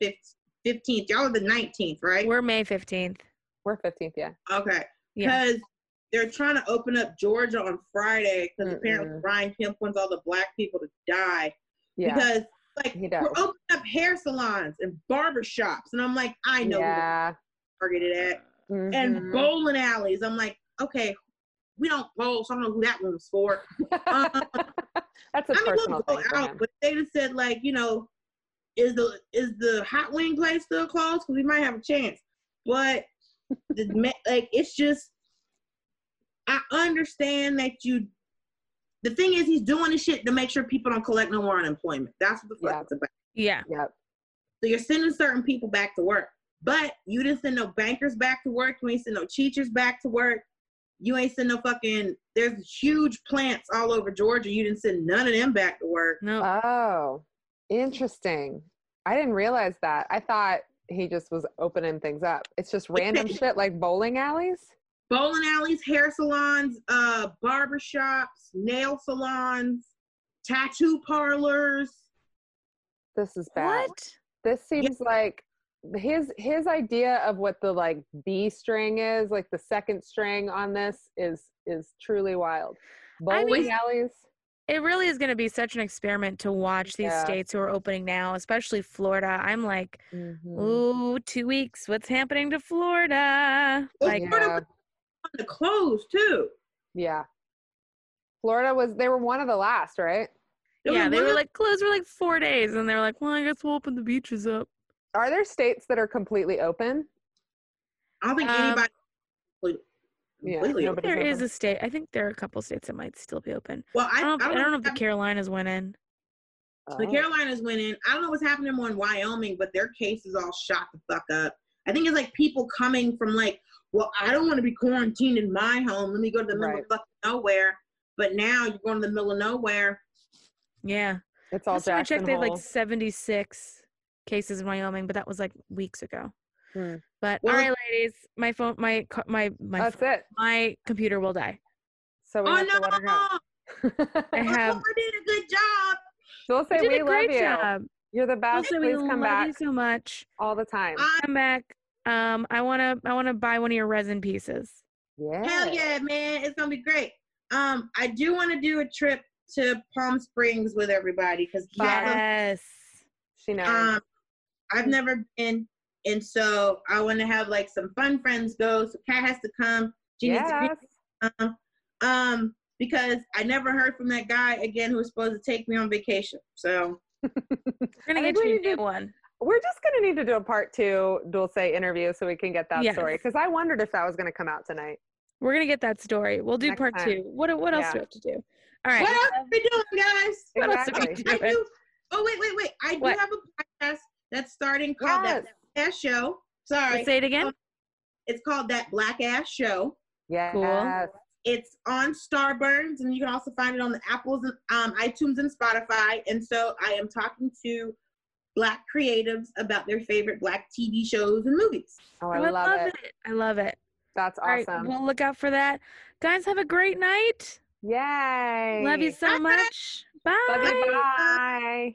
fifteenth. Y'all are the nineteenth, right? We're May fifteenth. We're 15th, yeah. okay, Yeah. They're trying to open up Georgia on Friday because apparently. Brian Kemp wants all the black people to die Yeah. because like we're opening up hair salons and barber shops, and I'm like, I know yeah. targeted at. and Mhm. bowling alleys. I'm like, okay, we don't bowl, so I don't know who that room's for. Um, That's a I mean, personal we'll go thing out, but they just said like, you know, is the is the hot wing place still closed? Because we might have a chance. But the like, it's just, I understand that you. The thing is, he's doing this shit to make sure people don't collect no more unemployment. That's what the fuck Yeah. it's about. Yeah. Yep. So you're sending certain people back to work, but you didn't send no bankers back to work. You ain't send no teachers back to work. You ain't send no fucking. There's huge plants all over Georgia. You didn't send none of them back to work. No. Oh, interesting. I didn't realize that. I thought he just was opening things up. It's just random shit like bowling alleys. Bowling alleys, hair salons, uh, barber shops, nail salons, tattoo parlors. This is bad. what? This seems like his his idea of what the like B string is, like the second string on this is is truly wild. I Bowling mean- alleys. it really is going to be such an experiment to watch these Yeah. states who are opening now, especially Florida. I'm like, Mhm. ooh, two weeks. What's happening to Florida? Well, Like, Florida Yeah. was on the clothes too. Yeah. Florida was they were one of the last, right? It yeah, they were of- like closed for like four days, and they were like, well, I guess we'll open the beaches up. Are there states that are completely open? I don't think Um, anybody. Yeah, completely nobody- open. Nobody's There is a state. I think there are a couple states that might still be open. Well, I, I don't, I don't know if the Carolinas went in. happening- the Oh. Carolinas went in. I don't know what's happening more in Wyoming, but their cases all shot the fuck up. I think it's like people coming from like, well, I don't want to be quarantined in my home. Let me go to the middle Right. of fucking nowhere. But now you're going to the middle of nowhere. Yeah. It's all Last time I checked, they had like 76 cases in Wyoming, but that was like weeks ago. Hmm. But Well, all right, ladies, my phone, my my my That's phone- it. my computer will die. So we Oh have to let her no! go. I Oh, have. I did a good job. We'll say we did a love you. job. You're the best. Also, we Please come love back you so much. all the time. I, Come back. Um, I wanna I wanna buy one of your resin pieces. yeah. hell yeah, man! It's gonna be great. Um, I do want to do a trip to Palm Springs with everybody because Yes. She knows. um, I've never been, and so I want to have like some fun friends go. So Kat has to come. She needs to yes. be, um, um, because I never heard from that guy again who was supposed to take me on vacation. So We're gonna get you a new one. We're just gonna need to do a part two Dulce interview so we can get that story Yes. because I wondered if that was gonna come out tonight. We're gonna get that story. We'll do Next part time. two. What what else Yeah. do we have to do? All right. what else are we doing, guys? What else are we Exactly. I doing? do. Oh wait, wait, wait! I do What? have a podcast that's starting called Yes. that Ass Show. Sorry, Say it again. it's called that Black Ass Show. Yes. It's on Starburns, and you can also find it on the Apples, and um, iTunes, and Spotify. And so I am talking to Black creatives about their favorite Black TV shows and movies. Oh, Oh, I love, it. I love it. That's awesome. All right, we'll look out for that. Guys, have a great night. Yay. Love you so Bye. much. Bye. Love you. Bye.